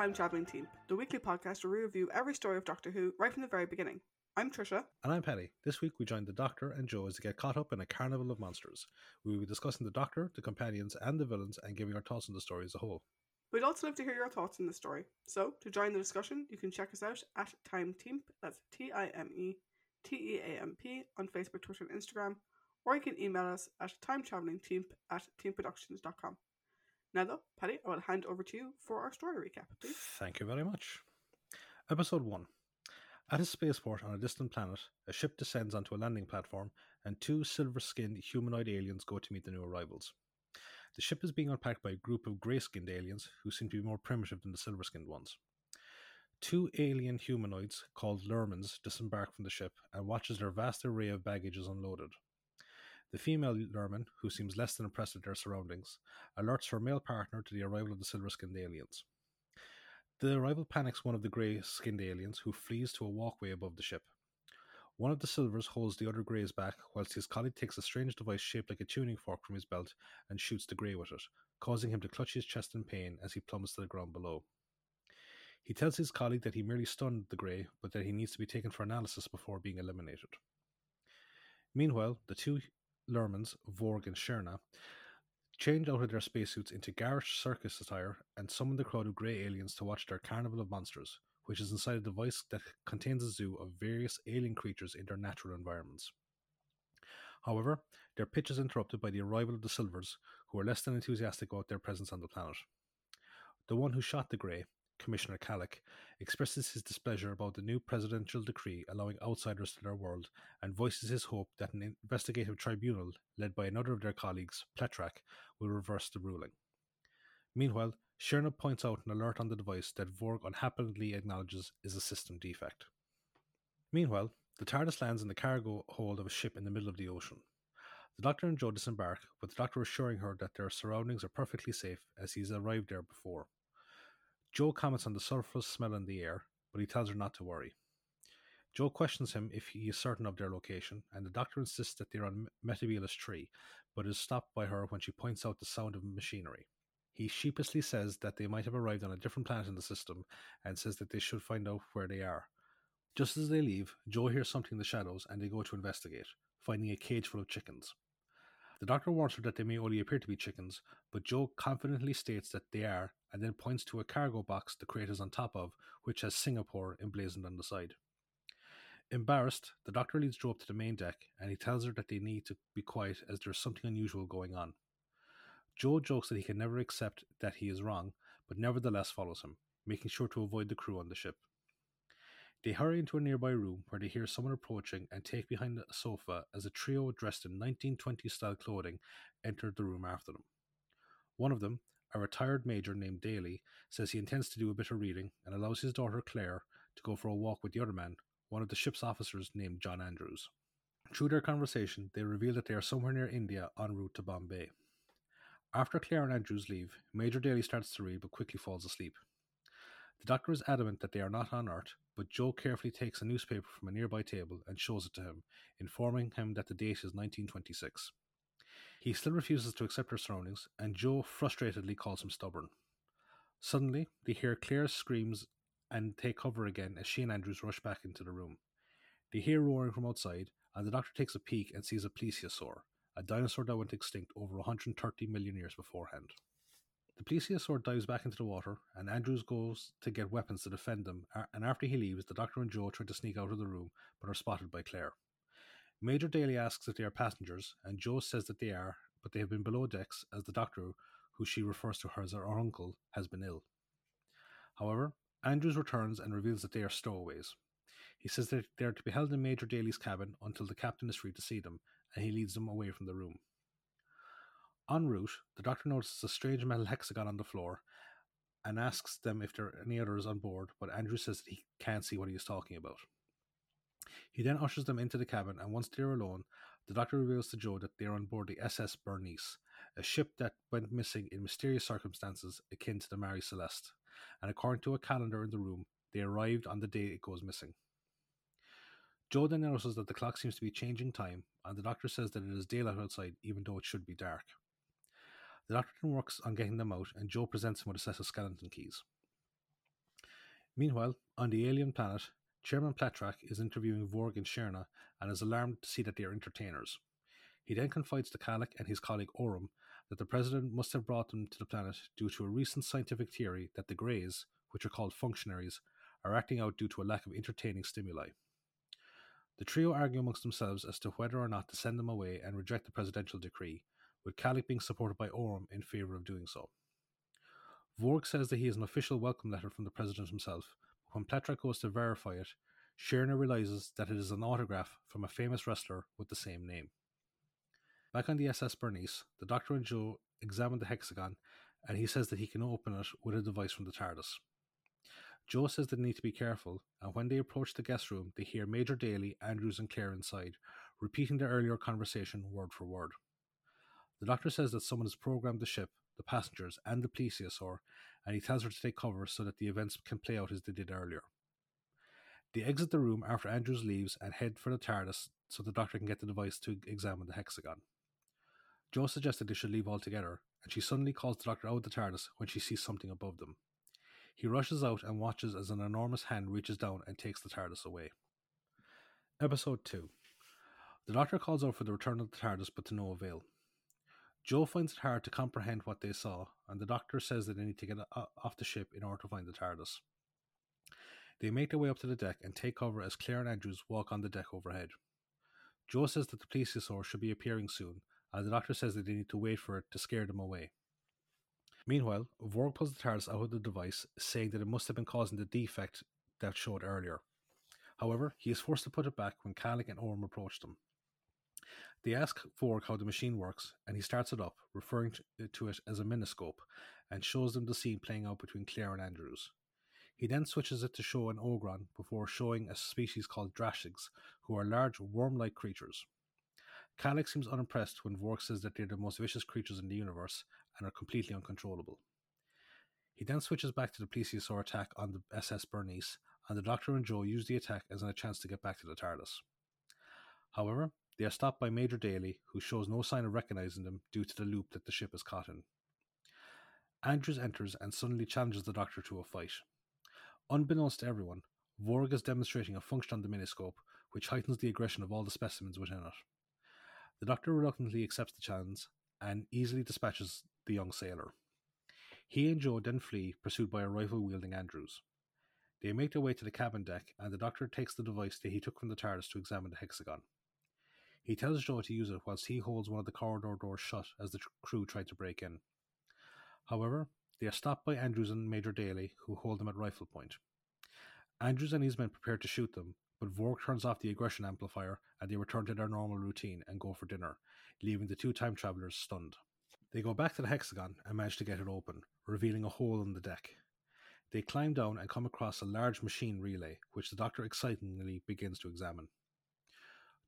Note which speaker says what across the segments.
Speaker 1: Time Travelling Team, the weekly podcast where we review every story of Doctor Who right from the very beginning. I'm Trisha.
Speaker 2: And I'm Patty. This week we join the Doctor and Jo as they get caught up in a carnival of monsters. We will be discussing the Doctor, the companions, and the villains and giving our thoughts on the story as a whole.
Speaker 1: We'd also love to hear your thoughts on the story. So, to join the discussion, you can check us out at Time Teamp, that's T I M E T E A M P, on Facebook, Twitter, and Instagram, or you can email us at timetravelingteamp at teamproductions.com. Now, though, Patty, I will hand over to you for our story recap, please.
Speaker 2: Thank you very much. Episode 1 At a spaceport on a distant planet, a ship descends onto a landing platform, and two silver skinned humanoid aliens go to meet the new arrivals. The ship is being unpacked by a group of grey skinned aliens who seem to be more primitive than the silver skinned ones. Two alien humanoids called Lurmans disembark from the ship and watch as their vast array of baggage is unloaded. The female Lurman, who seems less than impressed with their surroundings, alerts her male partner to the arrival of the silver skinned aliens. The arrival panics one of the grey skinned aliens, who flees to a walkway above the ship. One of the silvers holds the other greys back, whilst his colleague takes a strange device shaped like a tuning fork from his belt and shoots the grey with it, causing him to clutch his chest in pain as he plummets to the ground below. He tells his colleague that he merely stunned the grey, but that he needs to be taken for analysis before being eliminated. Meanwhile, the two Lurmans, Vorg and Shirna, change out of their spacesuits into garish circus attire and summon the crowd of grey aliens to watch their carnival of monsters, which is inside a device that contains a zoo of various alien creatures in their natural environments. However, their pitch is interrupted by the arrival of the Silvers, who are less than enthusiastic about their presence on the planet. The one who shot the Grey, Commissioner Kalik, expresses his displeasure about the new presidential decree allowing outsiders to their world and voices his hope that an investigative tribunal, led by another of their colleagues, Pletrak, will reverse the ruling. Meanwhile, Shirna points out an alert on the device that Vorg unhappily acknowledges is a system defect. Meanwhile, the TARDIS lands in the cargo hold of a ship in the middle of the ocean. The Doctor and Jo disembark, with the Doctor assuring her that their surroundings are perfectly safe as he's arrived there before. Jo comments on the sulphurous smell in the air, but he tells her not to worry. Jo questions him if he is certain of their location, and the doctor insists that they're on Metebelis Three, but is stopped by her when she points out the sound of machinery. He sheepishly says that they might have arrived on a different planet in the system, and says that they should find out where they are. Just as they leave, Jo hears something in the shadows, and they go to investigate, finding a cage full of chickens. The doctor warns her that they may only appear to be chickens, but Jo confidently states that they are, and then points to a cargo box the crate is on top of, which has Singapore emblazoned on the side. Embarrassed, the doctor leads Jo up to the main deck, and he tells her that they need to be quiet as there's something unusual going on. Jo jokes that he can never accept that he is wrong, but nevertheless follows him, making sure to avoid the crew on the ship. They hurry into a nearby room where they hear someone approaching and take behind a sofa as a trio dressed in 1920s style clothing enter the room after them. One of them, a retired major named Daly, says he intends to do a bit of reading and allows his daughter Claire to go for a walk with the other man, one of the ship's officers named John Andrews. Through their conversation, they reveal that they are somewhere near India en route to Bombay. After Claire and Andrews leave, Major Daly starts to read but quickly falls asleep. The doctor is adamant that they are not on Earth, but Jo carefully takes a newspaper from a nearby table and shows it to him, informing him that the date is 1926. He still refuses to accept her surroundings, and Jo frustratedly calls him stubborn. Suddenly, they hear Claire's screams and take cover again as she and Andrews rush back into the room. They hear roaring from outside, and the doctor takes a peek and sees a plesiosaur, a dinosaur that went extinct over 130 million years beforehand. The plesiosaur dives back into the water, and Andrews goes to get weapons to defend them. And after he leaves, the doctor and Jo try to sneak out of the room, but are spotted by Claire. Major Daly asks if they are passengers, and Jo says that they are, but they have been below decks as the doctor, who she refers to her as her uncle, has been ill. However, Andrews returns and reveals that they are stowaways. He says that they are to be held in Major Daly's cabin until the captain is free to see them, and he leads them away from the room. En route, the doctor notices a strange metal hexagon on the floor and asks them if there are any others on board, but Andrew says that he can't see what he is talking about. He then ushers them into the cabin, and once they are alone, the doctor reveals to Jo that they are on board the SS Bernice, a ship that went missing in mysterious circumstances akin to the Mary Celeste, and according to a calendar in the room, they arrived on the day it goes missing. Jo then notices that the clock seems to be changing time, and the doctor says that it is daylight outside even though it should be dark. The doctor then works on getting them out, and Jo presents him with a set of skeleton keys. Meanwhile, on the alien planet, Chairman Platrak is interviewing Vorg and Shirna and is alarmed to see that they are entertainers. He then confides to Kalik and his colleague Oram that the president must have brought them to the planet due to a recent scientific theory that the Greys, which are called functionaries, are acting out due to a lack of entertaining stimuli. The trio argue amongst themselves as to whether or not to send them away and reject the presidential decree, with Kalik being supported by Oram in favour of doing so. Vorg says that he has an official welcome letter from the president himself, but when Platrak goes to verify it, Shirna realizes that it is an autograph from a famous wrestler with the same name. Back on the SS Bernice, the Doctor and Jo examine the hexagon, and he says that he can open it with a device from the TARDIS. Jo says they need to be careful, and when they approach the guest room, they hear Major Daly, Andrews, and Claire inside, repeating their earlier conversation word for word. The Doctor says that someone has programmed the ship, the passengers, and the plesiosaur, and he tells her to take cover so that the events can play out as they did earlier. They exit the room after Andrews leaves and head for the TARDIS so the Doctor can get the device to examine the hexagon. Jo suggested they should leave altogether, and she suddenly calls the doctor out of the TARDIS when she sees something above them. He rushes out and watches as an enormous hand reaches down and takes the TARDIS away. Episode 2 The doctor calls out for the return of the TARDIS, but to no avail. Jo finds it hard to comprehend what they saw, and the doctor says that they need to get off the ship in order to find the TARDIS. They make their way up to the deck and take cover as Claire and Andrews walk on the deck overhead. Jo says that the plesiosaur should be appearing soon, and the doctor says that they need to wait for it to scare them away. Meanwhile, Vorg pulls the TARDIS out of the device, saying that it must have been causing the defect that showed earlier. However, he is forced to put it back when Kalik and Orm approach them. They ask Vorg how the machine works, and he starts it up, referring uh, to it as a miniscope, and shows them the scene playing out between Claire and Andrews. He then switches it to show an Ogron before showing a species called Drashigs, who are large worm like creatures. Kalik seems unimpressed when Vorg says that they're the most vicious creatures in the universe and are completely uncontrollable. He then switches back to the plesiosaur attack on the SS Bernice, and the Doctor and Jo use the attack as a chance to get back to the TARDIS. However, they are stopped by Major Daly, who shows no sign of recognizing them due to the loop that the ship is caught in. Andrews enters and suddenly challenges the Doctor to a fight. Unbeknownst to everyone, Vorg is demonstrating a function on the miniscope, which heightens the aggression of all the specimens within it. The doctor reluctantly accepts the challenge and easily dispatches the young sailor. He and Jo then flee, pursued by a rifle wielding Andrews. They make their way to the cabin deck, and the doctor takes the device that he took from the TARDIS to examine the hexagon. He tells Jo to use it whilst he holds one of the corridor doors shut as the crew try to break in. However, they are stopped by Andrews and Major Daly, who hold them at rifle point. Andrews and his men prepare to shoot them, but Vorg turns off the aggression amplifier and they return to their normal routine and go for dinner, leaving the two time travelers stunned. They go back to the hexagon and manage to get it open, revealing a hole in the deck. They climb down and come across a large machine relay, which the doctor excitingly begins to examine.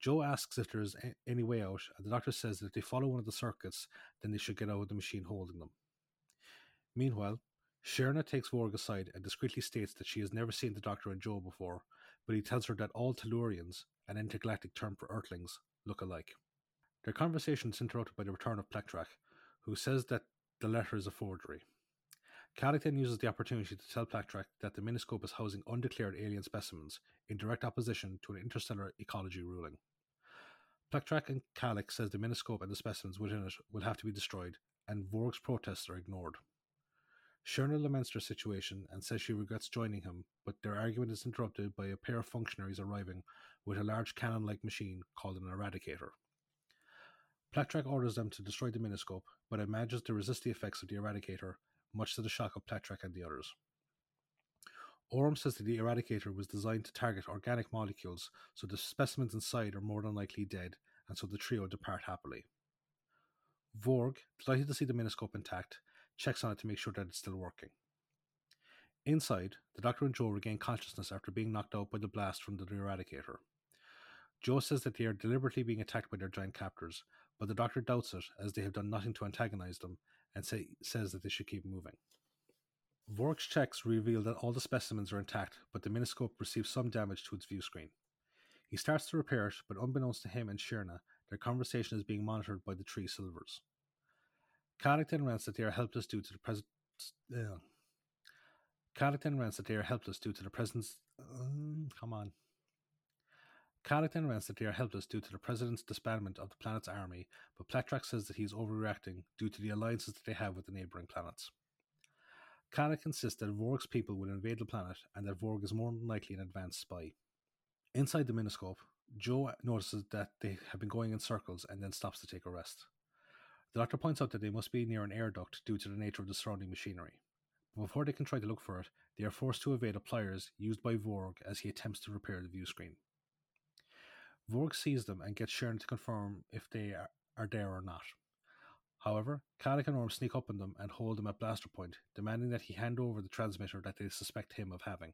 Speaker 2: Jo asks if there is any way out, and the doctor says that if they follow one of the circuits, then they should get out of the machine holding them. Meanwhile, Shirna takes Vorg aside and discreetly states that she has never seen the Doctor and Jo before, but he tells her that all Tellurians, an intergalactic term for Earthlings, look alike. Their conversation is interrupted by the return of Platrak, who says that the letter is a forgery. Kalik then uses the opportunity to tell Platrak that the Miniscope is housing undeclared alien specimens, in direct opposition to an interstellar ecology ruling. Platrak and Kalik says the Miniscope and the specimens within it will have to be destroyed, and Vorg's protests are ignored. Shirna laments their situation and says she regrets joining him, but their argument is interrupted by a pair of functionaries arriving with a large cannon like machine called an eradicator. Platrak orders them to destroy the miniscope, but it manages to resist the effects of the eradicator, much to the shock of Platrak and the others. Oram says that the eradicator was designed to target organic molecules, so the specimens inside are more than likely dead, and so the trio depart happily. Vorg, delighted to see the miniscope intact, checks on it to make sure that it's still working. Inside, the Doctor and Jo regain consciousness after being knocked out by the blast from the Eradicator. Jo says that they are deliberately being attacked by their giant captors, but the Doctor doubts it as they have done nothing to antagonize them and say, says that they should keep moving. Vorg's checks reveal that all the specimens are intact, but the miniscope receives some damage to its view screen. He starts to repair it, but unbeknownst to him and Shirna, their conversation is being monitored by the three silvers. Kalik then rants that they are helpless due to the present. Uh, Kalik then rants that they are helpless due to the presence. Um, come on. Kalik then rants that they are helpless due to the president's disbandment of the planet's army, but Pletrack says that he is overreacting due to the alliances that they have with the neighboring planets. Kalik insists that Vorg's people will invade the planet and that Vorg is more than likely an advanced spy. Inside the miniscope, Jo notices that they have been going in circles and then stops to take a rest. The doctor points out that they must be near an air duct due to the nature of the surrounding machinery. But before they can try to look for it, they are forced to evade the pliers used by Vorg as he attempts to repair the view screen. Vorg sees them and gets Shirna to confirm if they are, are there or not. However, Kalik and Orm sneak up on them and hold them at blaster point, demanding that he hand over the transmitter that they suspect him of having.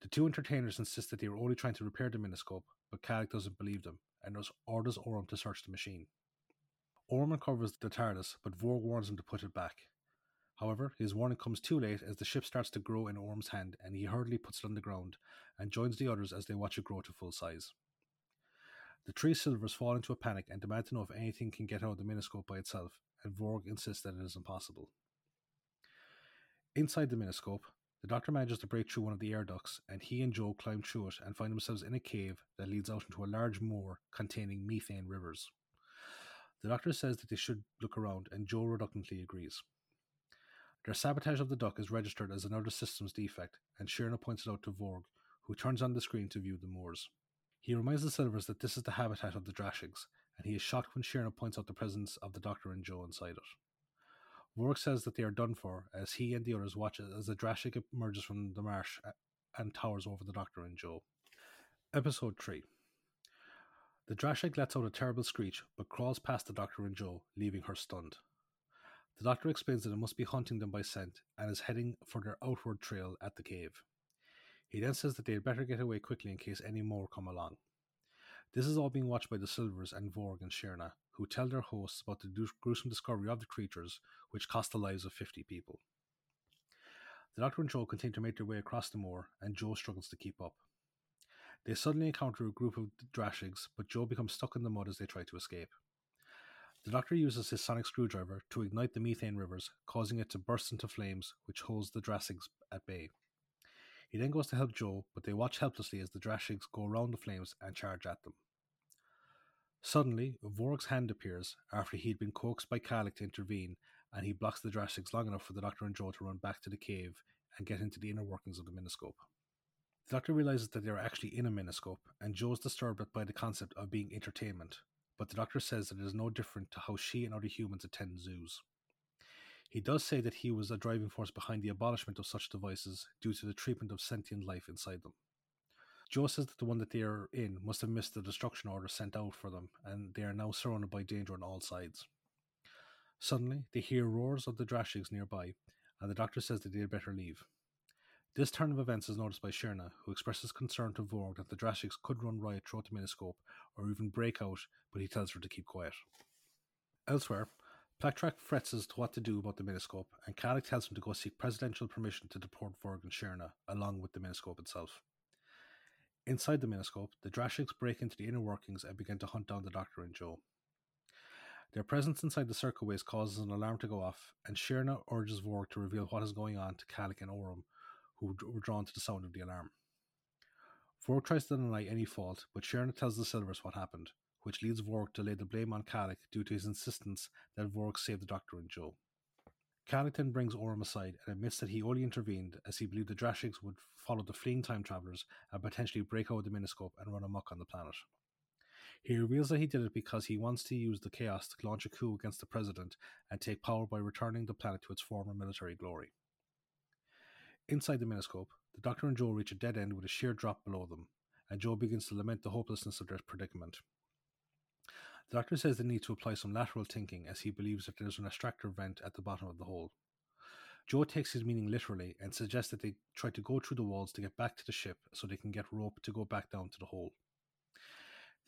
Speaker 2: The two entertainers insist that they are only trying to repair the miniscope, but Kalik doesn't believe them and orders Orm to search the machine. Orm uncovers the TARDIS, but Vorg warns him to put it back. However, his warning comes too late as the ship starts to grow in Orm's hand and he hurriedly puts it on the ground and joins the others as they watch it grow to full size. The three Silvers fall into a panic and demand to know if anything can get out of the miniscope by itself, and Vorg insists that it is impossible. Inside the miniscope, the Doctor manages to break through one of the air ducts, and he and Jo climb through it and find themselves in a cave that leads out into a large moor containing methane rivers. The Doctor says that they should look around, and Jo reluctantly agrees. Their sabotage of the duct is registered as another systems defect, and Shirna points it out to Vorg, who turns on the screen to view the moors. He reminds the Silvers that this is the habitat of the Drashigs, and he is shocked when Shirna points out the presence of the Doctor and Jo inside it. Vorg says that they are done for as he and the others watch as the Drashig emerges from the marsh and towers over the Doctor and Jo. Episode 3 The Drashig lets out a terrible screech but crawls past the Doctor and Jo, leaving her stunned. The doctor explains that it must be hunting them by scent and is heading for their outward trail at the cave. He then says that they had better get away quickly in case any more come along. This is all being watched by the Silvers and Vorg and Shirna, who tell their hosts about the gruesome discovery of the creatures, which cost the lives of 50 people. The Doctor and Jo continue to make their way across the moor, and Jo struggles to keep up. They suddenly encounter a group of Drashigs, but Jo becomes stuck in the mud as they try to escape. The Doctor uses his sonic screwdriver to ignite the methane rivers, causing it to burst into flames, which holds the Drashigs at bay. He then goes to help Jo, but they watch helplessly as the Drashigs go around the flames and charge at them. Suddenly, Vorg's hand appears after he'd been coaxed by Kalik to intervene, and he blocks the Drashigs long enough for the Doctor and Jo to run back to the cave and get into the inner workings of the miniscope. The Doctor realizes that they are actually in a miniscope, and Jo is disturbed by the concept of being entertainment, but the Doctor says that it is no different to how she and other humans attend zoos. He does say that he was a driving force behind the abolishment of such devices due to the treatment of sentient life inside them. Jo says that the one that they are in must have missed the destruction order sent out for them, and they are now surrounded by danger on all sides. Suddenly, they hear roars of the Drashigs nearby, and the doctor says that they had better leave. This turn of events is noticed by Shirna, who expresses concern to Vorg that the Drashigs could run riot throughout the miniscope or even break out, but he tells her to keep quiet. Elsewhere, Pletrack frets as to what to do about the miniscope, and Kalik tells him to go seek presidential permission to deport Vorg and Shirna, along with the miniscope itself. Inside the miniscope, the Drashigs break into the inner workings and begin to hunt down the Doctor and Jo. Their presence inside the circleways causes an alarm to go off, and Shirna urges Vorg to reveal what is going on to Kalik and Orm, who were drawn to the sound of the alarm. Vorg tries to deny any fault, but Shirna tells the Silvers what happened, which leads Vorg to lay the blame on Kalik due to his insistence that Vorg save the Doctor and Jo. Kalik then brings Orm aside and admits that he only intervened as he believed the Drashigs would follow the fleeing time travelers and potentially break out of the miniscope and run amok on the planet. He reveals that he did it because he wants to use the chaos to launch a coup against the president and take power by returning the planet to its former military glory. Inside the miniscope, the Doctor and Jo reach a dead end with a sheer drop below them, and Jo begins to lament the hopelessness of their predicament. The doctor says they need to apply some lateral thinking as he believes that there's an extractor vent at the bottom of the hole. Jo takes his meaning literally and suggests that they try to go through the walls to get back to the ship so they can get rope to go back down to the hole.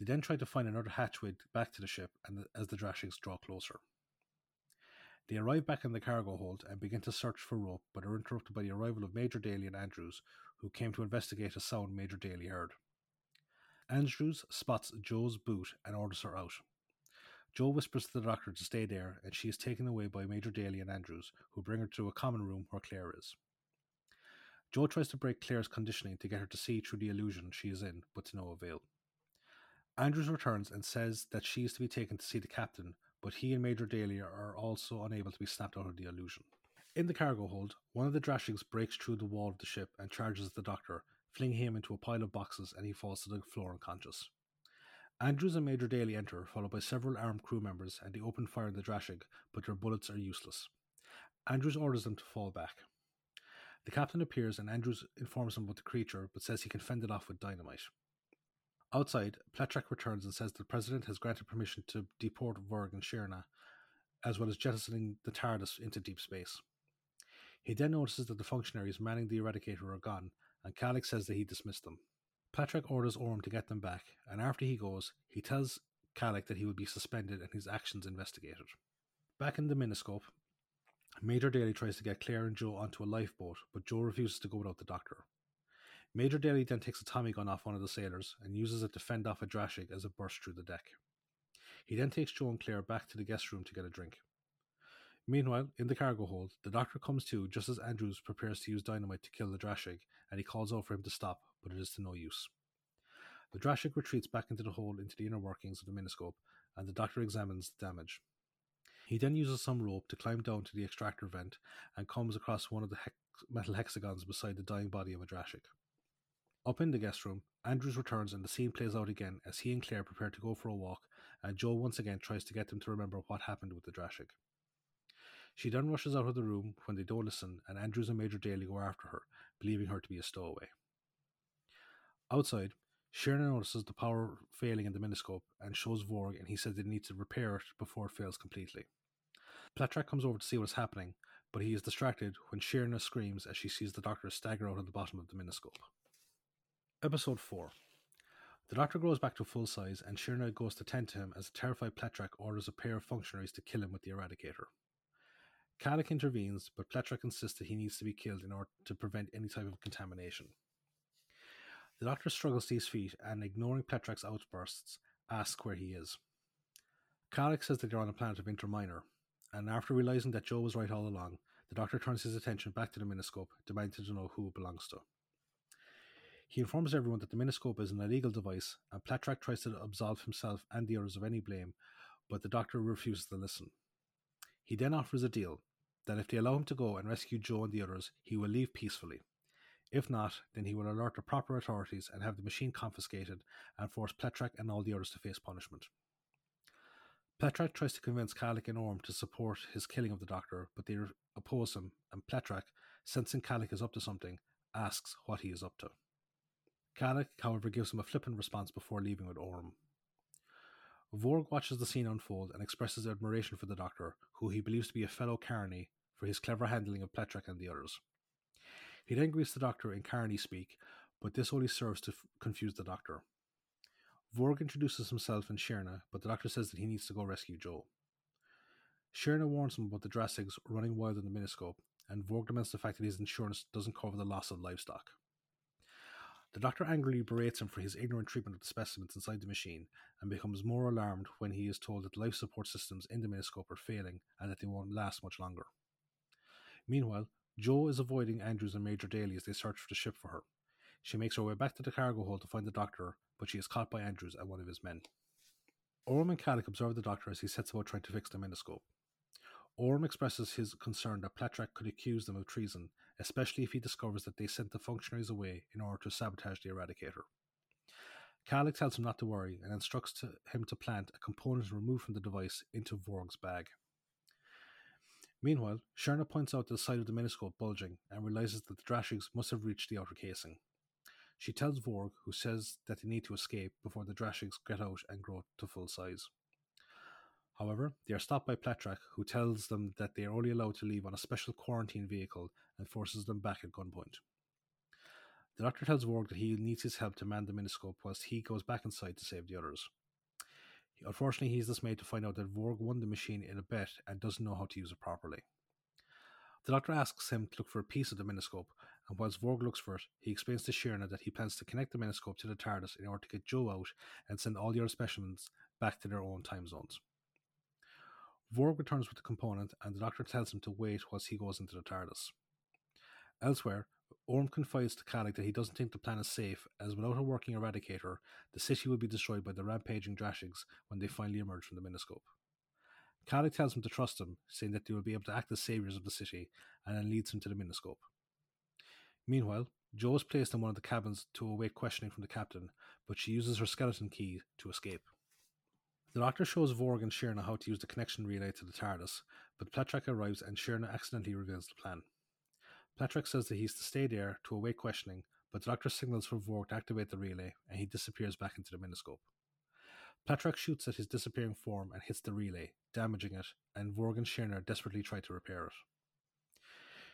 Speaker 2: They then try to find another hatchway back to the ship and as the Drashigs draw closer. They arrive back in the cargo hold and begin to search for rope, but are interrupted by the arrival of Major Daly and Andrews, who came to investigate a sound Major Daly heard. Andrews spots Jo's boot and orders her out. Jo whispers to the doctor to stay there, and she is taken away by Major Daly and Andrews, who bring her to a common room where Claire is. Jo tries to break Claire's conditioning to get her to see through the illusion she is in, but to no avail. Andrews returns and says that she is to be taken to see the captain, but he and Major Daly are also unable to be snapped out of the illusion. In the cargo hold, one of the Drashigs breaks through the wall of the ship and charges the doctor, flinging him into a pile of boxes and he falls to the floor unconscious. Andrews and Major Daly enter, followed by several armed crew members, and they open fire on the Drashig, but their bullets are useless. Andrews orders them to fall back. The captain appears and Andrews informs him about the creature, but says he can fend it off with dynamite. Outside, Pletrack returns and says the president has granted permission to deport Vorg and Shirna, as well as jettisoning the TARDIS into deep space. He then notices that the functionaries manning the Eradicator are gone, and Kalik says that he dismissed them. Pletrack orders Orm to get them back, and after he goes, he tells Kalik that he will be suspended and his actions investigated. Back in the Miniscope, Major Daly tries to get Claire and Jo onto a lifeboat, but Jo refuses to go without the doctor. Major Daly then takes a Tommy gun off one of the sailors and uses it to fend off a Drashig as it bursts through the deck. He then takes Jo and Claire back to the guest room to get a drink. Meanwhile, in the cargo hold, the doctor comes to just as Andrews prepares to use dynamite to kill the Drashig, and he calls out for him to stop, but it is to no use. The Drashig retreats back into the hole into the inner workings of the miniscope, and the doctor examines the damage. He then uses some rope to climb down to the extractor vent and comes across one of the hex- metal hexagons beside the dying body of a Drashig. Up in the guest room, Andrews returns and the scene plays out again as he and Claire prepare to go for a walk, and Jo once again tries to get them to remember what happened with the Drashig. She then rushes out of the room when they don't listen, and Andrews and Major Daly go after her, believing her to be a stowaway. Outside, Shirna notices the power failing in the miniscope and shows Vorg, and he says they need to repair it before it fails completely. Pletrack comes over to see what's happening, but he is distracted when Shirna screams as she sees the doctor stagger out of the bottom of the miniscope. Episode 4 The doctor grows back to full size, and Shirna goes to tend to him as a terrified Pletrack orders a pair of functionaries to kill him with the eradicator. Kalik intervenes, but Pletrack insists that he needs to be killed in order to prevent any type of contamination. The doctor struggles to his feet and, ignoring Pletrack's outbursts, asks where he is. Kalik says that they're on the planet of Interminor, and after realizing that Jo was right all along, the doctor turns his attention back to the miniscope, demanding to know who it belongs to. He informs everyone that the miniscope is an illegal device, and Pletrack tries to absolve himself and the others of any blame, but the doctor refuses to listen. He then offers a deal that if they allow him to go and rescue Jo and the others, he will leave peacefully. If not, then he will alert the proper authorities and have the machine confiscated and force Pletrack and all the others to face punishment. Pletrack tries to convince Kalik and Orm to support his killing of the Doctor, but they oppose him, and Pletrack, sensing Kalik is up to something, asks what he is up to. Kalik, however, gives him a flippant response before leaving with Orm. Vorg watches the scene unfold and expresses admiration for the Doctor, who he believes to be a fellow Carney, for his clever handling of Pletrack and the others. He then greets the Doctor in Carney speak, but this only serves to f- confuse the Doctor. Vorg introduces himself and Shirna, but the Doctor says that he needs to go rescue Jo. Shirna warns him about the Drashigs running wild in the Miniscope, and Vorg laments the fact that his insurance doesn't cover the loss of livestock. The doctor angrily berates him for his ignorant treatment of the specimens inside the machine and becomes more alarmed when he is told that life support systems in the miniscope are failing and that they won't last much longer. Meanwhile, Jo is avoiding Andrews and Major Daly as they search for the ship for her. She makes her way back to the cargo hold to find the doctor, but she is caught by Andrews and one of his men. Orm and Kalik observe the doctor as he sets about trying to fix the miniscope. Orm expresses his concern that Pletrack could accuse them of treason, especially if he discovers that they sent the functionaries away in order to sabotage the Eradicator. Kalik tells him not to worry and instructs to him to plant a component removed from the device into Vorg's bag. Meanwhile, Shirna points out the side of the miniscope bulging and realizes that the Drashigs must have reached the outer casing. She tells Vorg, who says that they need to escape before the Drashigs get out and grow to full size. However, they are stopped by Pletrack, who tells them that they are only allowed to leave on a special quarantine vehicle and forces them back at gunpoint. The doctor tells Vorg that he needs his help to man the miniscope whilst he goes back inside to save the others. Unfortunately, he is dismayed to find out that Vorg won the machine in a bet and doesn't know how to use it properly. The doctor asks him to look for a piece of the miniscope, and whilst Vorg looks for it, he explains to Shirna that he plans to connect the miniscope to the TARDIS in order to get Jo out and send all the other specimens back to their own time zones. Vorg returns with the component, and the doctor tells him to wait whilst he goes into the TARDIS. Elsewhere, Orm confides to Kalik that he doesn't think the plan is safe, as without a working eradicator, the city will be destroyed by the rampaging Drashigs when they finally emerge from the Miniscope. Kalik tells him to trust him, saying that they will be able to act as saviors of the city, and then leads him to the Miniscope. Meanwhile, Jo is placed in one of the cabins to await questioning from the captain, but she uses her skeleton key to escape. The Doctor shows Vorg and Shirna how to use the connection relay to the TARDIS, but Pletrek arrives and Shirna accidentally reveals the plan. Pletrek says that he's to stay there to await questioning, but the Doctor signals for Vorg to activate the relay, and he disappears back into the Miniscope. Pletrek shoots at his disappearing form and hits the relay, damaging it, and Vorg and Shirna desperately try to repair it.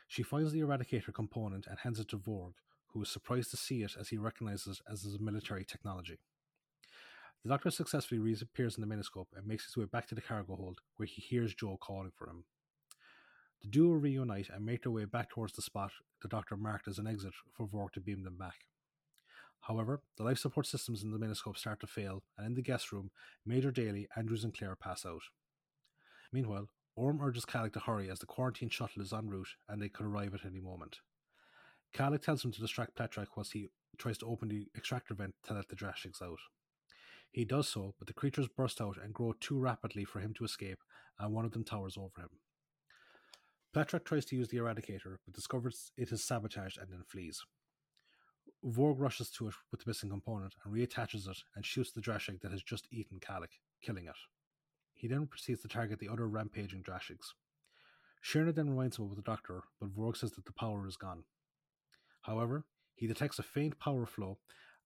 Speaker 2: She finds the Eradicator component and hands it to Vorg, who is surprised to see it as he recognizes it as military technology. The Doctor successfully reappears in the Miniscope and makes his way back to the cargo hold, where he hears Jo calling for him. The duo reunite and make their way back towards the spot the Doctor marked as an exit for Vorg to beam them back. However, the life support systems in the Miniscope start to fail, and in the guest room, Major Daly, Andrews, and Claire pass out. Meanwhile, Orm urges Kalik to hurry as the quarantine shuttle is en route and they could arrive at any moment. Kalik tells him to distract Pletrek whilst he tries to open the extractor vent to let the Drashigs out. He does so, but the creatures burst out and grow too rapidly for him to escape, and one of them towers over him. Pletrek tries to use the Eradicator, but discovers it is sabotaged and then flees. Vorg rushes to it with the missing component and reattaches it and shoots the Drashig that has just eaten Kalik, killing it. He then proceeds to target the other rampaging Drashigs. Shirna then reminds him of the Doctor, but Vorg says that the power is gone. However, he detects a faint power flow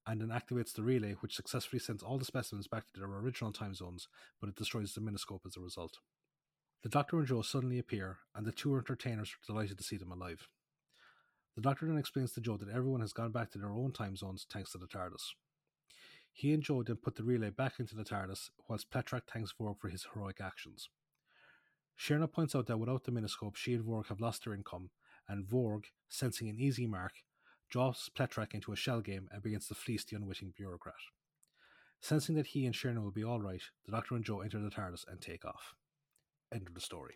Speaker 2: and then activates the relay, which successfully sends all the specimens back to their original time zones, but it destroys the miniscope as a result. The Doctor and Jo suddenly appear, and the two entertainers are delighted to see them alive. The Doctor then explains to Jo that everyone has gone back to their own time zones thanks to the TARDIS. He and Jo then put the relay back into the TARDIS, whilst Pletrek thanks Vorg for his heroic actions. Shirna points out that without the miniscope, she and Vorg have lost their income, and Vorg, sensing an easy mark, drops Pletrek into a shell game and begins to fleece the unwitting bureaucrat. Sensing that he and Shirna will be all right, the Doctor and Jo enter the TARDIS and take off. End of the story.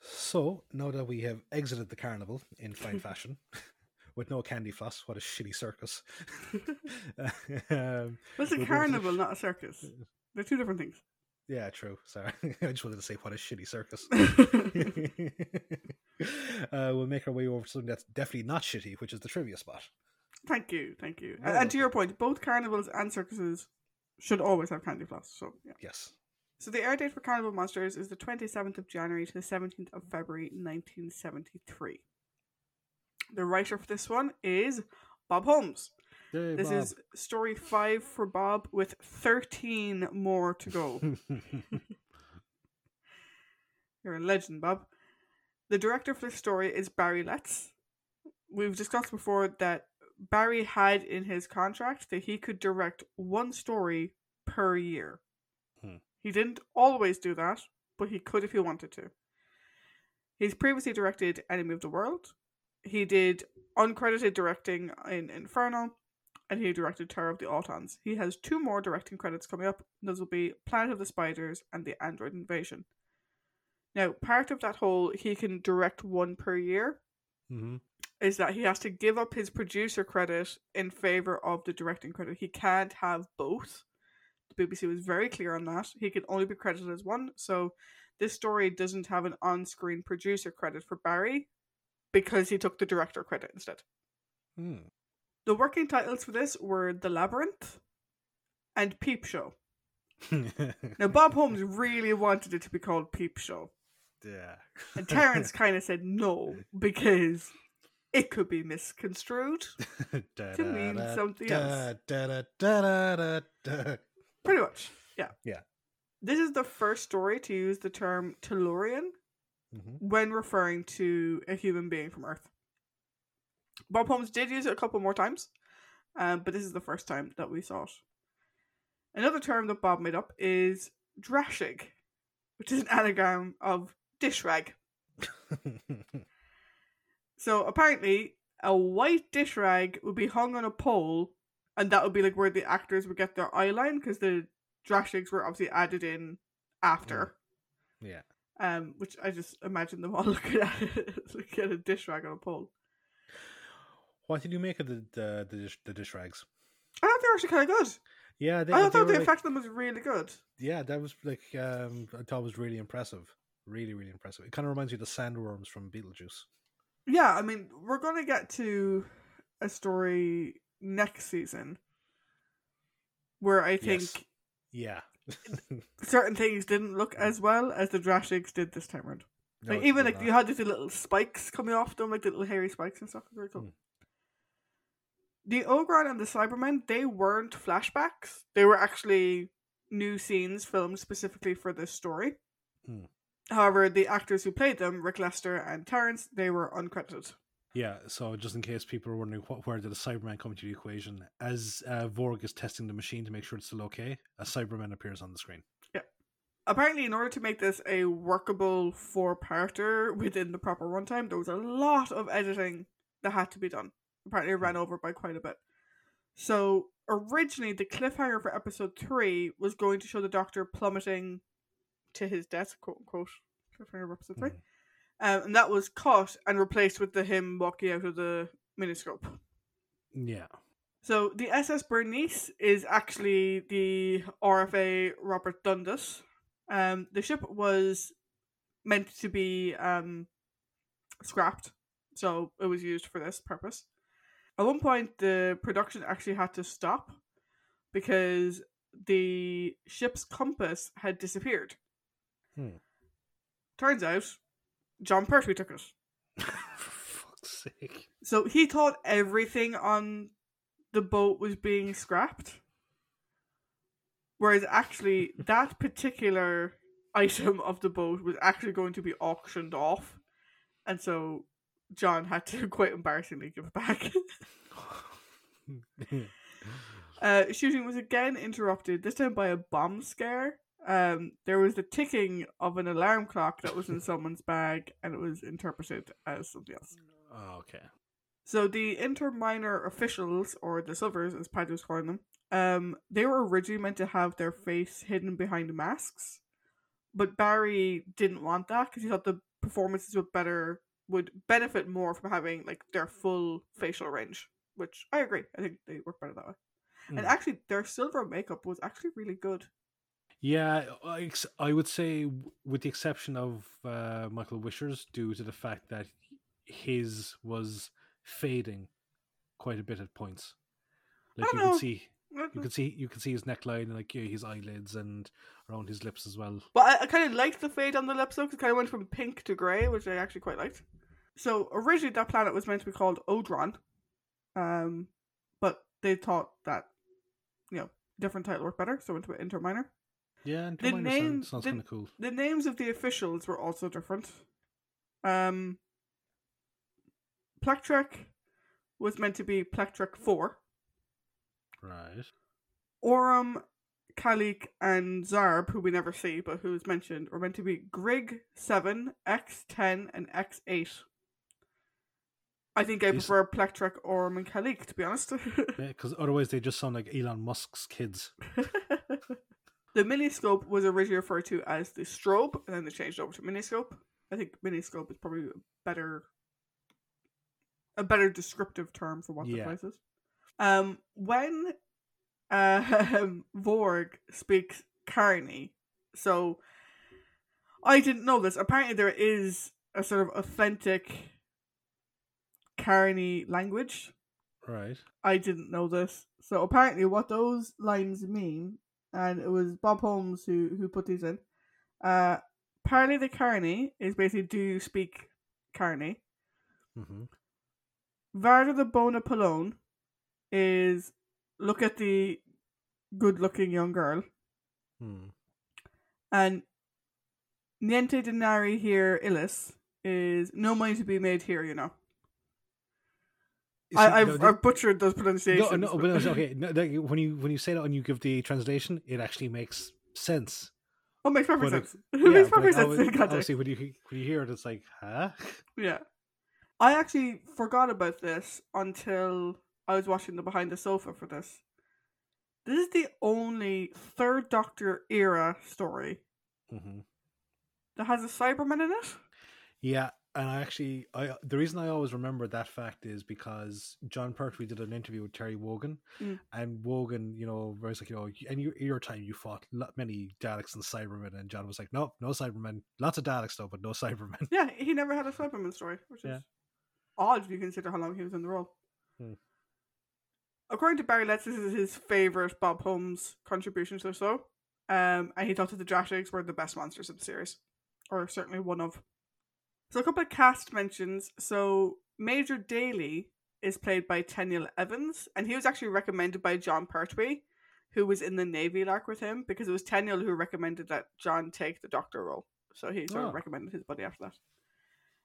Speaker 2: So, now that we have exited the carnival in fine fashion, with no candy floss, what a shitty circus.
Speaker 1: um, it's a carnival, not a circus. They're two different things.
Speaker 2: Yeah, true. Sorry. I just wanted to say what a shitty circus. uh, we'll make our way over to something that's definitely not shitty, which is the trivia spot.
Speaker 1: Thank you, thank you. and, and to your point, both carnivals and circuses should always have candy floss. So yeah.
Speaker 2: Yes.
Speaker 1: So the air date for Carnival Monsters is the 27th of January to the 17th of February 1973. The writer for this one is Bob Holmes.
Speaker 2: Yay,
Speaker 1: this
Speaker 2: Bob.
Speaker 1: is story five for Bob with 13 more to go. You're a legend, Bob. The director for this story is Barry Letts. We've discussed before that Barry had in his contract that he could direct one story per year.
Speaker 2: Hmm.
Speaker 1: He didn't always do that, but he could if he wanted to. He's previously directed Enemy of the World. He did uncredited directing in Inferno, and he directed Terror of the Autons. He has two more directing credits coming up. Those will be Planet of the Spiders and The Android Invasion. Now, part of that whole he can direct one per year
Speaker 2: mm-hmm.
Speaker 1: is that he has to give up his producer credit in favor of the directing credit. He can't have both. The BBC was very clear on that. He can only be credited as one. So this story doesn't have an on screen producer credit for Barry because he took the director credit instead.
Speaker 2: Hmm.
Speaker 1: The working titles for this were The Labyrinth and Peep Show. now, Bob Holmes really wanted it to be called Peep Show.
Speaker 2: Yeah.
Speaker 1: and Terrance kind of said no because it could be misconstrued to mean something else. Pretty much, yeah.
Speaker 2: Yeah.
Speaker 1: This is the first story to use the term Tellurian
Speaker 2: mm-hmm.
Speaker 1: when referring to a human being from Earth. Bob Holmes did use it a couple more times, um, but this is the first time that we saw it. Another term that Bob made up is drashig, which is an anagram of dish rag. so apparently, a white dish rag would be hung on a pole, and that would be like where the actors would get their eye line because the Drashigs were obviously added in after.
Speaker 2: Yeah.
Speaker 1: Um, which I just imagine them all looking at it, looking at a dish rag on a pole.
Speaker 2: What did you make of the the, the, dish, the dish rags?
Speaker 1: I thought they were actually kind of good.
Speaker 2: Yeah, they,
Speaker 1: I
Speaker 2: they
Speaker 1: thought the
Speaker 2: like-
Speaker 1: effect of them was really good.
Speaker 2: yeah, that was like um, I thought it was really impressive. Really, really impressive. It kind of reminds me of the sandworms from Beetlejuice.
Speaker 1: Yeah, I mean, we're going to get to a story next season where I think
Speaker 2: Yes. Yeah.
Speaker 1: certain things didn't look as well as the Drashigs did this time around.
Speaker 2: No,
Speaker 1: like even like you had these little spikes coming off them, like the little hairy spikes and stuff. Very cool.
Speaker 2: Hmm.
Speaker 1: The Ogron and the Cybermen, they weren't flashbacks. They were actually new scenes filmed specifically for this story.
Speaker 2: Hmm.
Speaker 1: However, the actors who played them, Rick Lester and Terrence, they were uncredited.
Speaker 2: Yeah, so just in case people are wondering what, where did the Cyberman come into the equation, as uh, Vorg is testing the machine to make sure it's still okay, a Cyberman appears on the screen. Yeah.
Speaker 1: Apparently, in order to make this a workable four-parter within the proper runtime, there was a lot of editing that had to be done. Apparently, it ran over by quite a bit. So originally, the cliffhanger for episode three was going to show the Doctor plummeting to his death, quote unquote. Of episode three,
Speaker 2: Mhm.
Speaker 1: um, and that was cut and replaced with the him walking out of the miniscope.
Speaker 2: Yeah.
Speaker 1: So the SS Bernice is actually the RFA Robert Dundas. Um, the ship was meant to be um, scrapped, so it was used for this purpose. At one point, the production actually had to stop because the ship's compass had disappeared.
Speaker 2: Hmm.
Speaker 1: Turns out, Jon Pertwee took it.
Speaker 2: For fuck's sake.
Speaker 1: So he thought everything on the boat was being scrapped. Whereas actually, that particular item of the boat was actually going to be auctioned off. And so Jon had to quite embarrassingly give it back. uh, shooting was again interrupted, this time by a bomb scare. Um, there was the ticking of an alarm clock that was in someone's bag, and it was interpreted as something else.
Speaker 2: oh, okay.
Speaker 1: So the interminor officials, or the silvers, as Patty was calling them, um, they were originally meant to have their face hidden behind masks, but Barry didn't want that because he thought the performances would better would benefit more from having like their full facial range. Which I agree. I think they work better that way. And
Speaker 2: Mm.
Speaker 1: actually, their silver makeup was actually really good.
Speaker 2: Yeah, I ex- I would say, with the exception of uh, Michael Wisher's, due to the fact that his was fading quite a bit at points. Like you
Speaker 1: know.
Speaker 2: could see, you can see, you can see his neckline and like yeah, his eyelids and around his lips as well.
Speaker 1: But I, I kind of liked the fade on the lips though, 'cause it kind of went from pink to grey, which I actually quite liked. So originally that planet was meant to be called Odron, um, but they thought that, you know, different title worked better, so went with Interminor.
Speaker 2: Yeah, and
Speaker 1: The name-
Speaker 2: sounds, kind of cool.
Speaker 1: The names of the officials were also different. Um, Plectrek was meant to be Plectrek 4.
Speaker 2: Right.
Speaker 1: Oram, Kalik, and Zarb, who we never see but who's mentioned, were meant to be Grig 7, X10, and X8. I think I
Speaker 2: These-
Speaker 1: prefer Plectrek, Oram, and Kalik, to be honest.
Speaker 2: Yeah, because otherwise they just sound like Elon Musk's kids.
Speaker 1: the miniscope was originally referred to as the strobe, and then they changed over to miniscope. I think miniscope is probably a better a better descriptive term for what the
Speaker 2: Yeah.
Speaker 1: device is. Um, when um, Vorg speaks Carney, so I didn't know this. Apparently, there is a sort of authentic Carney language
Speaker 2: Right.
Speaker 1: I didn't know this. So apparently, what those lines mean, and it was Bob Holmes who who put these in. Uh, Parley the Carney is basically do you speak Carney?
Speaker 2: hmm
Speaker 1: Varda the Bonapolone is look at the good looking young girl.
Speaker 2: Hmm.
Speaker 1: And Niente Denari here Illis is no money to be made here, you know. I, I've,
Speaker 2: no,
Speaker 1: I've butchered those pronunciations.
Speaker 2: No, no,
Speaker 1: but-
Speaker 2: no, okay. No, when you when you say that and you give the translation, it actually makes sense.
Speaker 1: Oh, it makes perfect
Speaker 2: But it-
Speaker 1: sense. It makes perfect
Speaker 2: like,
Speaker 1: sense.
Speaker 2: Obviously, when you when you hear it, it's like, huh?
Speaker 1: Yeah. I actually forgot about this until I was watching the behind the sofa for this. This is the only third Doctor era story
Speaker 2: hmm
Speaker 1: that has a Cyberman in it.
Speaker 2: Yeah, and I actually, I the reason I always remember that fact is because Jon Pertwee did an interview with Terry Wogan,
Speaker 1: Mm.
Speaker 2: and Wogan, you know, was like, you know, and you, your time you fought many Daleks and Cybermen, and Jon was like, no, no Cybermen, lots of Daleks though, but no Cybermen.
Speaker 1: Yeah, he never had a Cyberman story, which
Speaker 2: Yeah.
Speaker 1: is odd if you consider how long he was in the role.
Speaker 2: Hmm.
Speaker 1: According to Barry Letts, this is his favourite Bob Holmes contribution to the show. Um, and he thought that the Drashigs were the best monsters of the series, or certainly one of. So a couple of cast mentions. So Major Daly is played by Teniel Evans, and he was actually recommended by Jon Pertwee, who was in the Navy lark with him, because it was Teniel who recommended that Jon take the Doctor role. So he sort
Speaker 2: Oh.
Speaker 1: of recommended his buddy after that.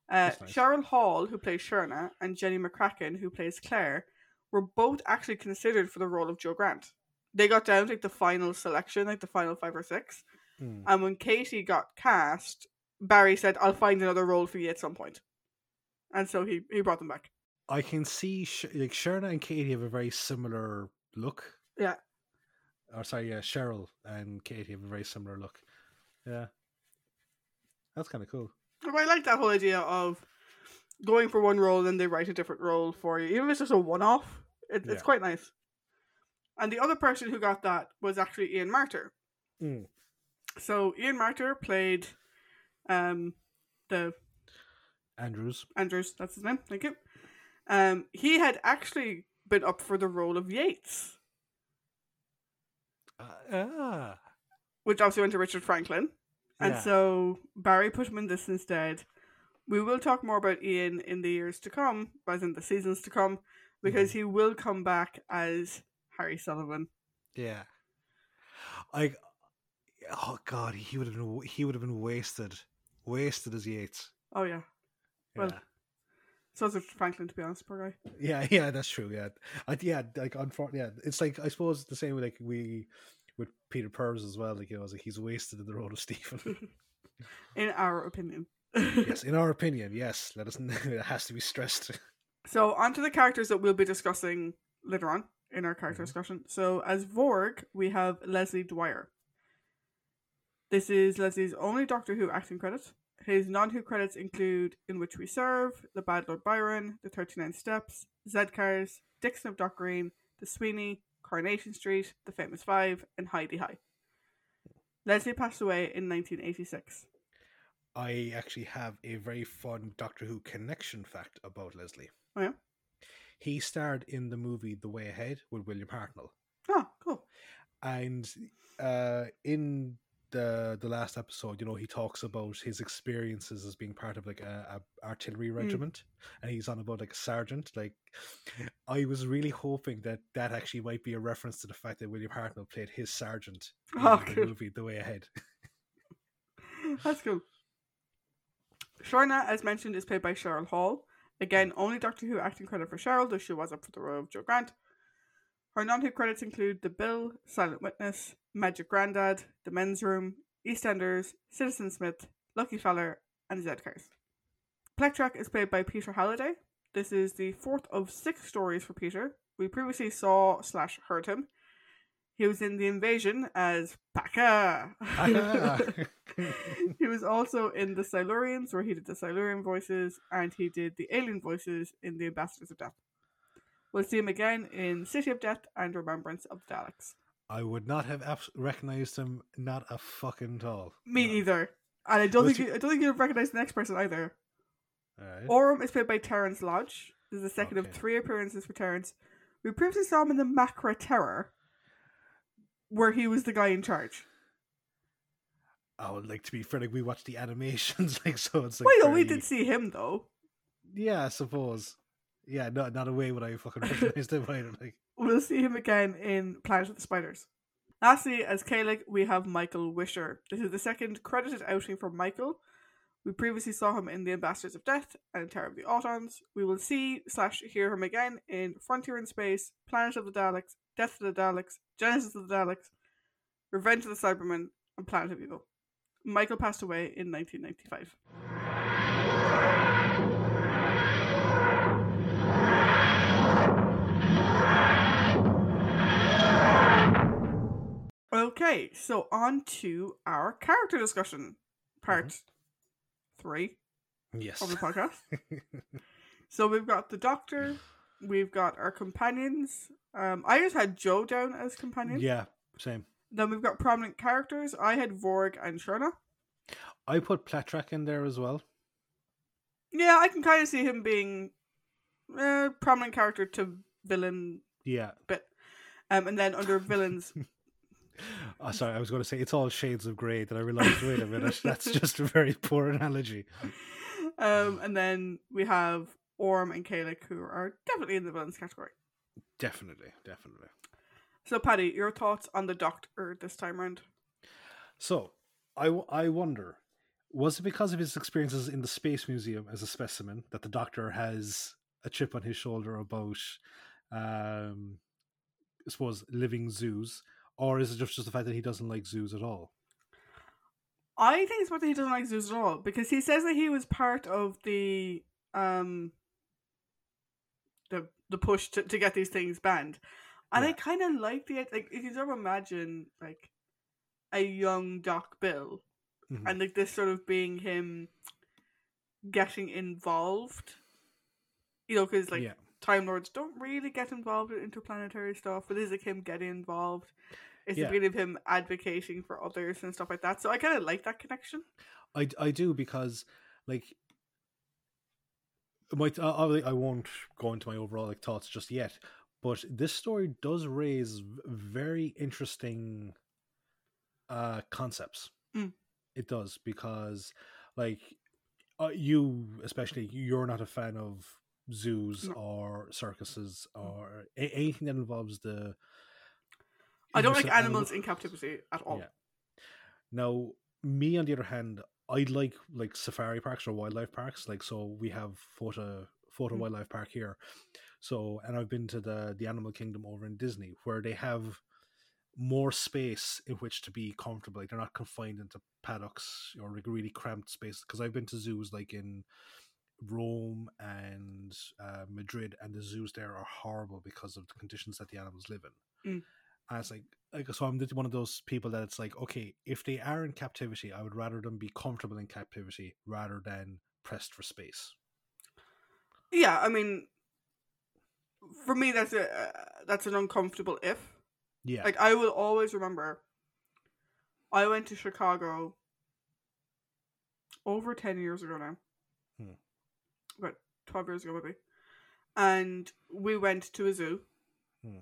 Speaker 1: Uh,
Speaker 2: nice.
Speaker 1: Cheryl Hall, who plays Shirna, and Jenny McCracken, who plays Claire, were both actually considered for the role of Jo Grant. They got down to like the final selection, like the final five or six.
Speaker 2: Mm.
Speaker 1: And when Katy got cast, Barry said, "I'll find another role for you at some point," and so he he brought them back.
Speaker 2: I can see Sh- like Shirna and Katy have a very similar look.
Speaker 1: Yeah.
Speaker 2: Or sorry, yeah, Cheryl and Katy have a very similar look. Yeah, that's kind of cool.
Speaker 1: I like that whole idea of going for one role and then they write a different role for you, even if it's just a one-off. It,
Speaker 2: Yeah.
Speaker 1: It's quite nice. And the other person who got that was actually Ian Marter.
Speaker 2: Mm.
Speaker 1: So Ian Marter played um the
Speaker 2: Andrews.
Speaker 1: Andrews, that's his name, thank you. Um he had actually been up for the role of Yates,
Speaker 2: Uh, ah,
Speaker 1: which obviously went to Richard Franklin. And
Speaker 2: yeah.
Speaker 1: so Barry put him in this instead. We will talk more about Ian in the years to come, as in the seasons to come, because he will come back as Harry Sullivan.
Speaker 2: Yeah. I oh god, he would have been he would have been wasted. Wasted as Yates.
Speaker 1: Oh yeah. Well,
Speaker 2: Yeah.
Speaker 1: So is Franklin to be honest, poor guy.
Speaker 2: yeah, yeah, that's true. Yeah. I, yeah, like unfortunately, yeah, it's like I suppose the same way like we with Peter Purves as well, like you know, it's like he's wasted in the role of Stephen.
Speaker 1: In our opinion.
Speaker 2: yes, in our opinion, yes. Let us know. it has to be stressed.
Speaker 1: So on to the characters that we'll be discussing later on in our character
Speaker 2: Mhm.
Speaker 1: discussion. So as Vorg, we have Leslie Dwyer. This is Leslie's only Doctor Who acting credit. His non-Who credits include In Which We Serve, The Bad Lord Byron, The 39 Steps, Z-Cars, Dixon of Dock Green, The Sweeney, Coronation Street, The Famous Five, and Hi-de-Hi. Leslie passed away in 1986.
Speaker 2: I actually have a very fun Doctor Who connection fact about Leslie.
Speaker 1: Oh, yeah?
Speaker 2: He starred in the movie The Way Ahead with William Hartnell.
Speaker 1: Oh, cool.
Speaker 2: and uh in the the last episode you know he talks about his experiences as being part of like a, a artillery hmm. regiment and he's on about like a sergeant like i was really hoping that that actually might be a reference to the fact that william hartnell played his sergeant in
Speaker 1: Oh,
Speaker 2: the
Speaker 1: cool.
Speaker 2: movie the way ahead
Speaker 1: That's cool. Shirna, as mentioned, is played by Cheryl Hall. Again, only Doctor Who acting credit for Cheryl, though she was up for the role of Jo Grant. Her non-Who credits include The Bill, Silent Witness, Magic Grandad, The Men's Room, EastEnders, Citizen Smith, Lucky Feller, and Z-Cars. Pletrac is played by Peter Halliday. This is the fourth of six stories for Peter. We previously saw slash heard him. He was in The Invasion as Packer. Ah. he was also in the Silurians, where he did the Silurian voices, and he did the alien voices in the Ambassadors of Death. We'll see him again in City of Death and Remembrance of the Daleks.
Speaker 2: I would not have abs- recognized him not a fucking all
Speaker 1: Me
Speaker 2: No.
Speaker 1: either, and I don't think you, I don't think you would recognize the next person either.
Speaker 2: Alright.
Speaker 1: Orm is played by Terence Lodge. This is the second of three appearances for Terence. We previously saw him in the Macra Terror, where he was the guy in charge.
Speaker 2: Oh, like to be fair. Like we watched the animations, like so. It's like
Speaker 1: well, yeah, we did see him though.
Speaker 2: Yeah, I suppose. Yeah, not not a way would I fucking recognize him either. Like,
Speaker 1: We'll see him again in Planet of the Spiders. Lastly, as Kalik, we have Michael Wisher. This is the second credited outing for Michael. We previously saw him in The Ambassadors of Death and Terror of the Autons. We will see slash hear him again in Frontier in Space, Planet of the Daleks, Death of the Daleks, Genesis of the Daleks, Revenge of the Cybermen, and Planet of Evil. Michael passed away in 1995. Okay, so on to our character discussion part three
Speaker 2: Yes.
Speaker 1: of the podcast. so we've got the doctor, we've got our companions. Um, I just had Jo down as companion.
Speaker 2: yeah, same.
Speaker 1: Then we've got prominent characters. I had Vorg and Shirna.
Speaker 2: I put Pletrac in there as well.
Speaker 1: Yeah, I can kind of see him being a prominent character to villain
Speaker 2: Yeah.
Speaker 1: But Um, and then under villains,
Speaker 2: Oh, sorry, I was going to say it's all shades of grey. That I realized. Wait a minute, that's just a very poor analogy.
Speaker 1: um, and then we have Orm and Kalik, who are definitely in the villains category.
Speaker 2: Definitely, definitely.
Speaker 1: So, Patty, your thoughts on the Doctor this time round?
Speaker 2: So, I, w- I wonder, was it because of his experiences in the Space Museum as a specimen that the Doctor has a chip on his shoulder about, um, I suppose, living zoos, or is it just, just the fact that he doesn't like zoos at all?
Speaker 1: I think it's what he doesn't like zoos at all because he says that he was part of the um the the push to, to get these things banned, and I kind of like the like if you sort of imagine like a young Doc Bill
Speaker 2: Mhm.
Speaker 1: and like this sort of being him getting involved, you know, because like
Speaker 2: yeah,
Speaker 1: Time Lords don't really get involved in interplanetary stuff, but is like him getting involved. It's
Speaker 2: Yeah.
Speaker 1: beginning of him advocating for others and stuff like that. So I kind of like that connection.
Speaker 2: I, I do because like my I, I I won't go into my overall like thoughts just yet, but this story does raise very interesting uh concepts.
Speaker 1: Mm.
Speaker 2: It does because like uh, you especially you're not a fan of zoos
Speaker 1: No.
Speaker 2: or circuses or a- anything that involves the
Speaker 1: I don't like animals in captivity at all.
Speaker 2: Yeah. Now, me on the other hand, I like like safari parks or wildlife parks. Like so, we have Fota Fota
Speaker 1: Mm.
Speaker 2: Wildlife Park here. So, and I've been to the the Animal Kingdom over in Disney, where they have more space in which to be comfortable. Like they're not confined into paddocks or like really cramped space. Because I've been to zoos like in Rome and uh, Madrid, and the zoos there are horrible because of the conditions that the animals live in.
Speaker 1: Mm.
Speaker 2: And it's like, like, so I'm one of those people that it's like, okay, if they are in captivity, I would rather them be comfortable in captivity rather than pressed for space.
Speaker 1: Yeah, I mean, for me, that's a uh, that's an uncomfortable if.
Speaker 2: Yeah,
Speaker 1: Like I will always remember. I went to Chicago over ten years ago now. About twelve years ago, maybe. And we went to a zoo.
Speaker 2: Hmm.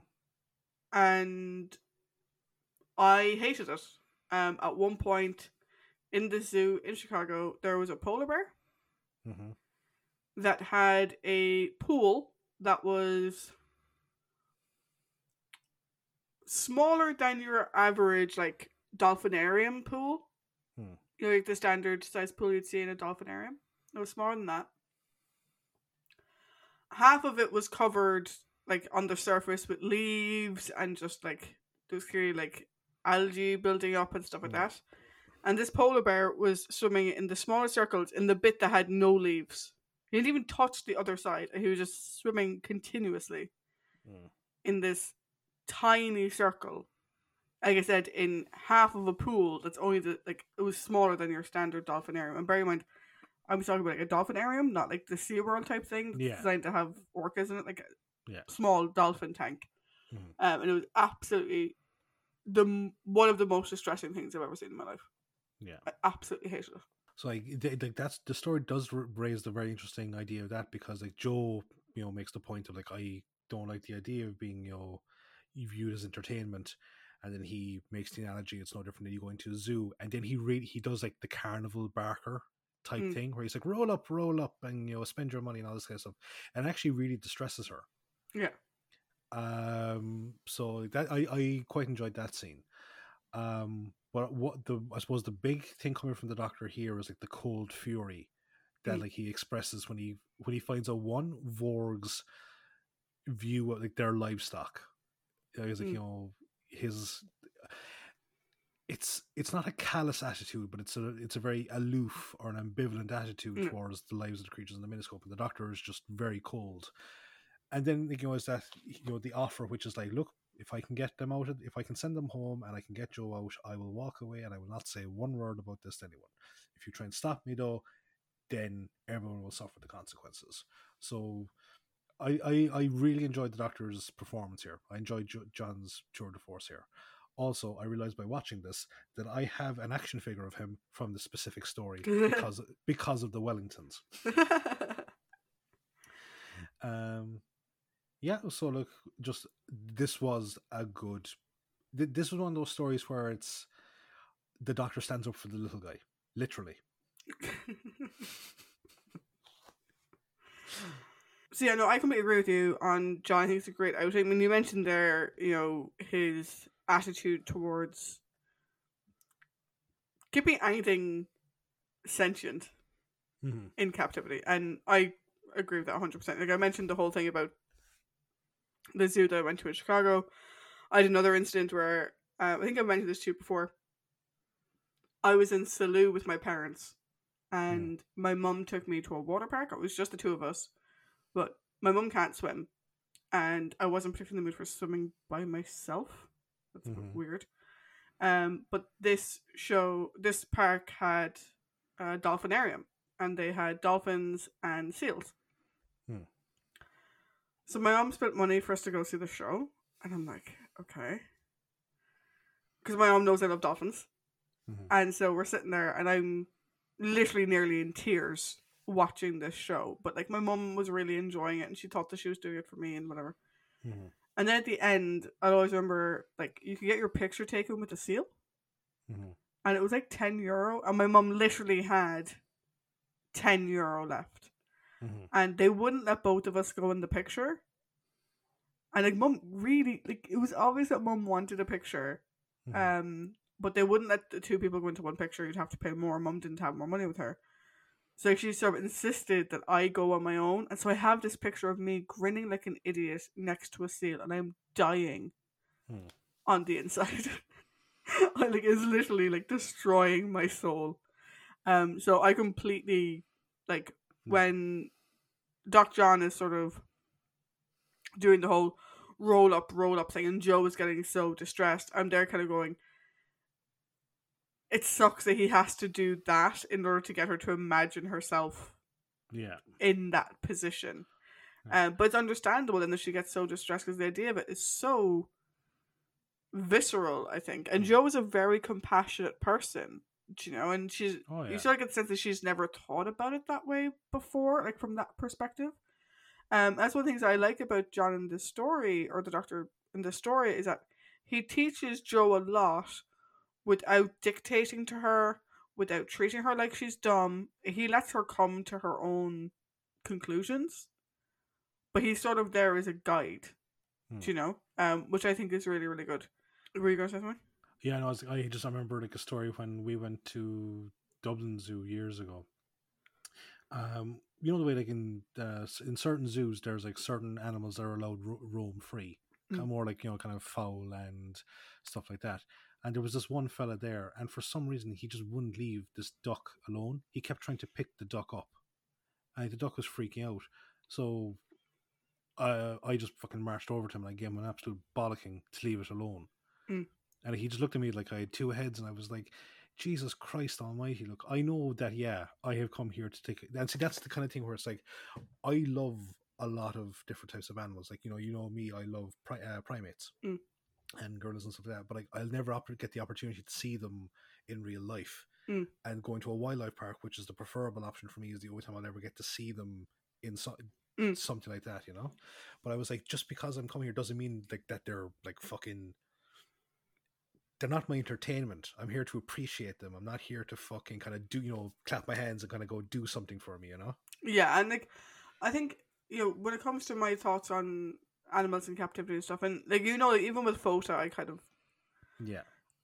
Speaker 1: And I hated it. Um, at one point in the zoo in Chicago, there was a polar bear
Speaker 2: hmm
Speaker 1: that had a pool that was smaller than your average like dolphinarium pool.
Speaker 2: Hmm.
Speaker 1: You know, like the standard size pool you'd see in a dolphinarium. It was smaller than that. Half of it was covered like on the surface with leaves and just like there was clearly like algae building up and stuff like
Speaker 2: Hmm.
Speaker 1: that. And this polar bear was swimming in the smaller circles in the bit that had no leaves. He didn't even touch the other side. He was just swimming continuously
Speaker 2: Mm.
Speaker 1: in this tiny circle. Like I said, in half of a pool that's only the like it was smaller than your standard dolphinarium. And bear in mind, I'm talking about like a dolphinarium, not like the SeaWorld type thing
Speaker 2: Yeah.
Speaker 1: designed to have orcas in it, like a
Speaker 2: Yeah.
Speaker 1: small dolphin tank.
Speaker 2: Mhm.
Speaker 1: Um, and it was absolutely the one of the most distressing things I've ever seen in my life.
Speaker 2: Yeah.
Speaker 1: I absolutely hated it.
Speaker 2: So like, th- that's the story does raise the very interesting idea of that because like Jo, you know, makes the point of like I don't like the idea of being you know viewed as entertainment, and then he makes the analogy it's no different than you going to a zoo, and then he really he does like the carnival barker type
Speaker 1: Mm.
Speaker 2: thing where he's like roll up, roll up, and you know spend your money and all this kind of stuff, and actually really distresses her.
Speaker 1: Yeah.
Speaker 2: Um. So that I I quite enjoyed that scene. Um. But what the I suppose the big thing coming from the doctor here is like the cold fury that
Speaker 1: Mm.
Speaker 2: like he expresses when he when he finds out one Vorg's view of like their livestock. He's like
Speaker 1: Mm.
Speaker 2: you know his. It's it's not a callous attitude, but it's a it's a very aloof or an ambivalent attitude
Speaker 1: Mm.
Speaker 2: towards the lives of the creatures in the miniscope, and the doctor is just very cold. And then you know is that you know the offer, which is like, look, If I can get them out, of, if I can send them home and I can get Jo out, I will walk away and I will not say one word about this to anyone. If you try and stop me, though, then everyone will suffer the consequences. So I, I, I really enjoyed the Doctor's performance here. I enjoyed jo- Jon's tour de force here. Also, I realized by watching this that I have an action figure of him from the specific story because because of the Wellingtons. Um, yeah. So look, just this was a good. This was one of those stories where it's the Doctor stands up for the little guy, literally.
Speaker 1: so yeah, no, I completely agree with you on Jon. I think it's a great outing. I mean, you mentioned there, you know, his attitude towards keeping anything sentient
Speaker 2: Mm-hmm.
Speaker 1: in captivity, and I agree with that hundred percent. Like I mentioned the whole thing about the zoo that I went to in Chicago. I had another incident where uh, I think I mentioned this to you before. I was in Salou with my parents, and my mum took me to a water park. It was just the two of us, but my mum can't swim, and I wasn't particularly in the mood for swimming by myself. That's
Speaker 2: Mhm.
Speaker 1: weird. Um, but this show, this park had a dolphinarium, and they had dolphins and seals.
Speaker 2: Hmm.
Speaker 1: So my mom spent money for us to go see the show, and I'm like, okay, because my mom knows I love dolphins,
Speaker 2: Mhm.
Speaker 1: and so we're sitting there, and I'm literally nearly in tears watching this show. But like my mom was really enjoying it, and she thought that she was doing it for me and whatever.
Speaker 2: Mhm.
Speaker 1: And then at the end, I always remember like you could get your picture taken with the seal,
Speaker 2: Mhm.
Speaker 1: and it was like ten euro, and my mum literally had ten euro left,
Speaker 2: Mhm.
Speaker 1: and they wouldn't let both of us go in the picture. And like mum really like it was obvious that mum wanted a picture,
Speaker 2: Mhm.
Speaker 1: um, but they wouldn't let the two people go into one picture. You'd have to pay more. Mum didn't have more money with her. So she sort of insisted that I go on my own. And so I have this picture of me grinning like an idiot next to a seal and I'm dying
Speaker 2: Hmm.
Speaker 1: on the inside. I like it's literally like destroying my soul. Um so I completely like
Speaker 2: Hmm.
Speaker 1: when Doc Jon is sort of doing the whole roll up, roll up thing, and Jo is getting so distressed. I'm there kind of going, it sucks that he has to do that in order to get her to imagine herself
Speaker 2: Yeah.
Speaker 1: in that position.
Speaker 2: Yeah.
Speaker 1: Um, but it's understandable then that she gets so distressed because the idea of it is so visceral, I think. And
Speaker 2: Mm.
Speaker 1: Jo is a very compassionate person, you know, and she's
Speaker 2: Oh yeah.
Speaker 1: you sort of get the sense that she's never thought about it that way before, like from that perspective. Um, that's one of the things I like about Jon in this story, or the Doctor in this story, is that he teaches Jo a lot without dictating to her, without treating her like she's dumb. He lets her come to her own conclusions, but he's sort of there as a guide,
Speaker 2: Hmm.
Speaker 1: do you know? Um, which I think is really, really good. Were you going to say something?
Speaker 2: Yeah, no, I, was, I just remember like a story when we went to Dublin Zoo years ago. Um, you know the way like in uh, in certain zoos, there's like certain animals that are allowed ro- roam free, kind of
Speaker 1: Mm.
Speaker 2: more like you know, kind of fowl and stuff like that. And there was this one fella there, and for some reason he just wouldn't leave this duck alone. He kept trying to pick the duck up, and the duck was freaking out. So, uh, I just fucking marched over to him and I gave him an absolute bollocking to leave it alone.
Speaker 1: Mm.
Speaker 2: And he just looked at me like I had two heads, and I was like, Jesus Christ Almighty! Look, I know that. Yeah, I have come here to take. it. And see, that's the kind of thing where it's like, I love a lot of different types of animals. Like you know, you know me, I love pri- uh, primates
Speaker 1: Mm.
Speaker 2: And gorillas and stuff like that. But like, I'll never opp- get the opportunity to see them in real life.
Speaker 1: Mm.
Speaker 2: And going to a wildlife park, which is the preferable option for me, is the only time I'll ever get to see them in so-
Speaker 1: Mm.
Speaker 2: something like that. You know. But I was like, just because I'm coming here doesn't mean like that they're like fucking they're not my entertainment. I'm here to appreciate them. I'm not here to fucking kind of do, you know, clap my hands and kind of go do something for me, you know?
Speaker 1: Yeah, and like I think you know when it comes to my thoughts on animals in captivity and stuff, and like you know, even with Fota, I kind of
Speaker 2: Yeah.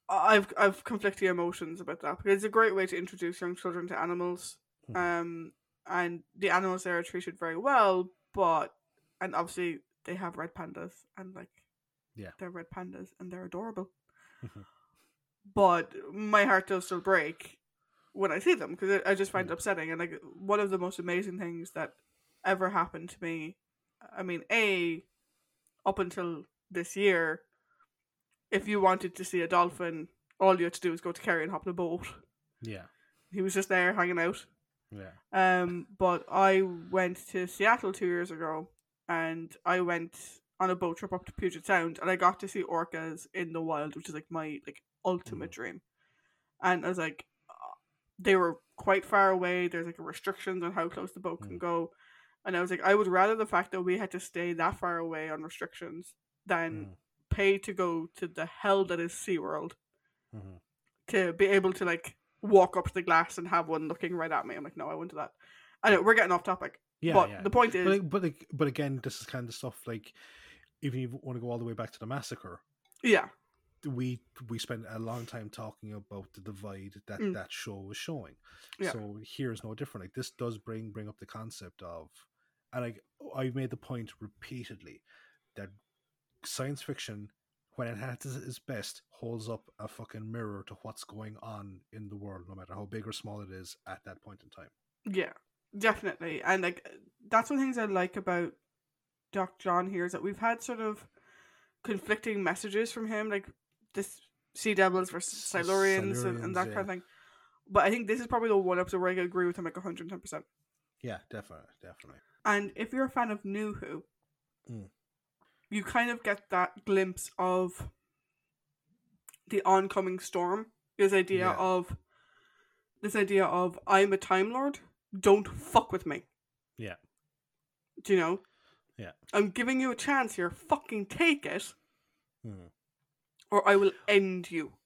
Speaker 1: I've I've conflicting emotions about that because it's a great way to introduce young children to animals.
Speaker 2: Mhm.
Speaker 1: Um, and the animals there are treated very well, but and obviously they have red pandas and like
Speaker 2: Yeah.
Speaker 1: they're red pandas and they're adorable.
Speaker 2: Mhm.
Speaker 1: But my heart does still break when I see them because I just find
Speaker 2: Mm.
Speaker 1: it upsetting. And like one of the most amazing things that ever happened to me, I mean, a up until this year if you wanted to see a dolphin, all you had to do was go to Kerry and hop in a boat.
Speaker 2: Yeah.
Speaker 1: He was just there hanging out.
Speaker 2: Yeah.
Speaker 1: Um, but I went to Seattle two years ago, and I went on a boat trip up to Puget Sound, and I got to see orcas in the wild, which is like my like ultimate dream. And I was like, uh, they were quite far away. There's like restrictions on how close the boat can
Speaker 2: Mm.
Speaker 1: go, and I was like, I would rather the fact that we had to stay that far away on restrictions than
Speaker 2: Mm.
Speaker 1: pay to go to the hell that is SeaWorld
Speaker 2: Mhm.
Speaker 1: to be able to like walk up to the glass and have one looking right at me. I'm like, no, I won't do that. I know we're getting off topic,
Speaker 2: Yeah.
Speaker 1: but
Speaker 2: yeah.
Speaker 1: the point is,
Speaker 2: but like, but like, but again, this is kind of stuff like even if you want to go all the way back to the massacre,
Speaker 1: yeah,
Speaker 2: we we spent a long time talking about the divide that
Speaker 1: Mm.
Speaker 2: that show was showing.
Speaker 1: Yeah.
Speaker 2: So here is no different. Like this does bring bring up the concept of, and I I made the point repeatedly that science fiction, when it has its best, holds up a fucking mirror to what's going on in the world, no matter how big or small it is at that point in time.
Speaker 1: yeah, definitely. And like that's one of the things I like about Doc Jon here is that we've had sort of conflicting messages from him, like this Sea Devils versus
Speaker 2: S-
Speaker 1: Silurians and, and that
Speaker 2: yeah.
Speaker 1: kind of thing. But I think this is probably the one episode where I agree with him like 110%.
Speaker 2: Yeah, definitely, definitely.
Speaker 1: And if you're a fan of New Who,
Speaker 2: Mm.
Speaker 1: you kind of get that glimpse of the oncoming storm. This idea
Speaker 2: Yeah.
Speaker 1: of this idea of I'm a Time Lord. Don't fuck with me.
Speaker 2: Yeah.
Speaker 1: Do you know?
Speaker 2: Yeah.
Speaker 1: I'm giving you a chance here. Fucking take it,
Speaker 2: Hmm.
Speaker 1: or I will end you.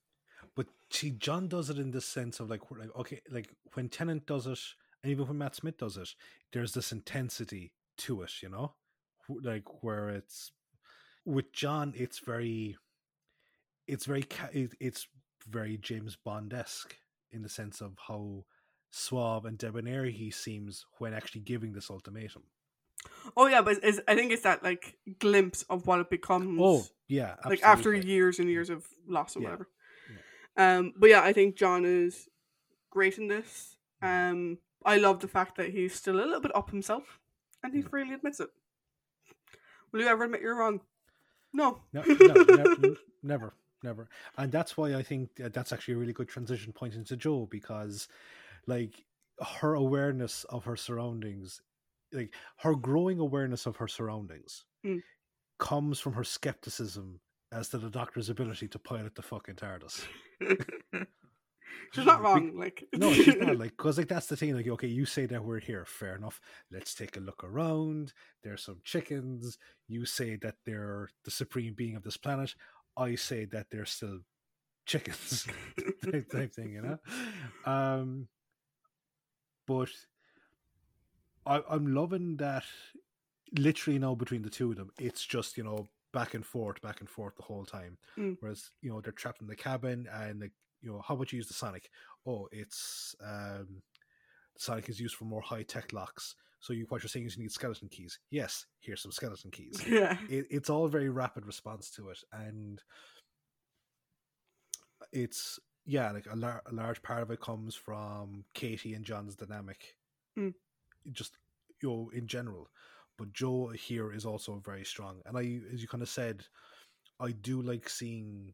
Speaker 2: But see, Jon does it in the sense of like, like okay, like when Tennant does it, and even when Matt Smith does it, there's this intensity to it, you know, like where it's with Jon, it's very, it's very, it's very James Bond esque in the sense of how suave and debonair he seems when actually giving this ultimatum.
Speaker 1: Oh yeah, but I think it's that like glimpse of what it becomes.
Speaker 2: Oh yeah,
Speaker 1: like after years and years of loss or
Speaker 2: Yeah.
Speaker 1: whatever. Um, but yeah, I think Jon is great in this.
Speaker 2: Mm-hmm.
Speaker 1: Um, I love the fact that he's still a little bit up himself, and he
Speaker 2: Mm.
Speaker 1: freely admits it. Will you ever admit you're wrong? No.
Speaker 2: No, no, never, never, never. And that's why I think that's actually a really good transition point into Jo because, like, her awareness of her surroundings, like her growing awareness of her surroundings,
Speaker 1: Mm.
Speaker 2: comes from her skepticism as to the Doctor's ability to pilot the fucking TARDIS.
Speaker 1: She's not
Speaker 2: Be-
Speaker 1: wrong. Like
Speaker 2: No, she's not like because like that's the thing. Like, okay, you say that we're here, fair enough. Let's take a look around. There's some chickens. You say that they're the supreme being of this planet. I say that they're still chickens, type, type thing, you know. Um, but I, I'm loving that. Literally now between the two of them, it's just you know back and forth, back and forth the whole time.
Speaker 1: Mm.
Speaker 2: Whereas you know they're trapped in the cabin and like you know how about you use the Sonic? Oh, it's um, Sonic is used for more high tech locks. So you what you're saying is you need skeleton keys. Yes, here's some skeleton keys.
Speaker 1: yeah,
Speaker 2: it, it's all very rapid response to it, and it's yeah, like a, lar- a large part of it comes from Katy and Jon's dynamic,
Speaker 1: Mm.
Speaker 2: just you know in general. But Jo here is also very strong, and I, as you kind of said, I do like seeing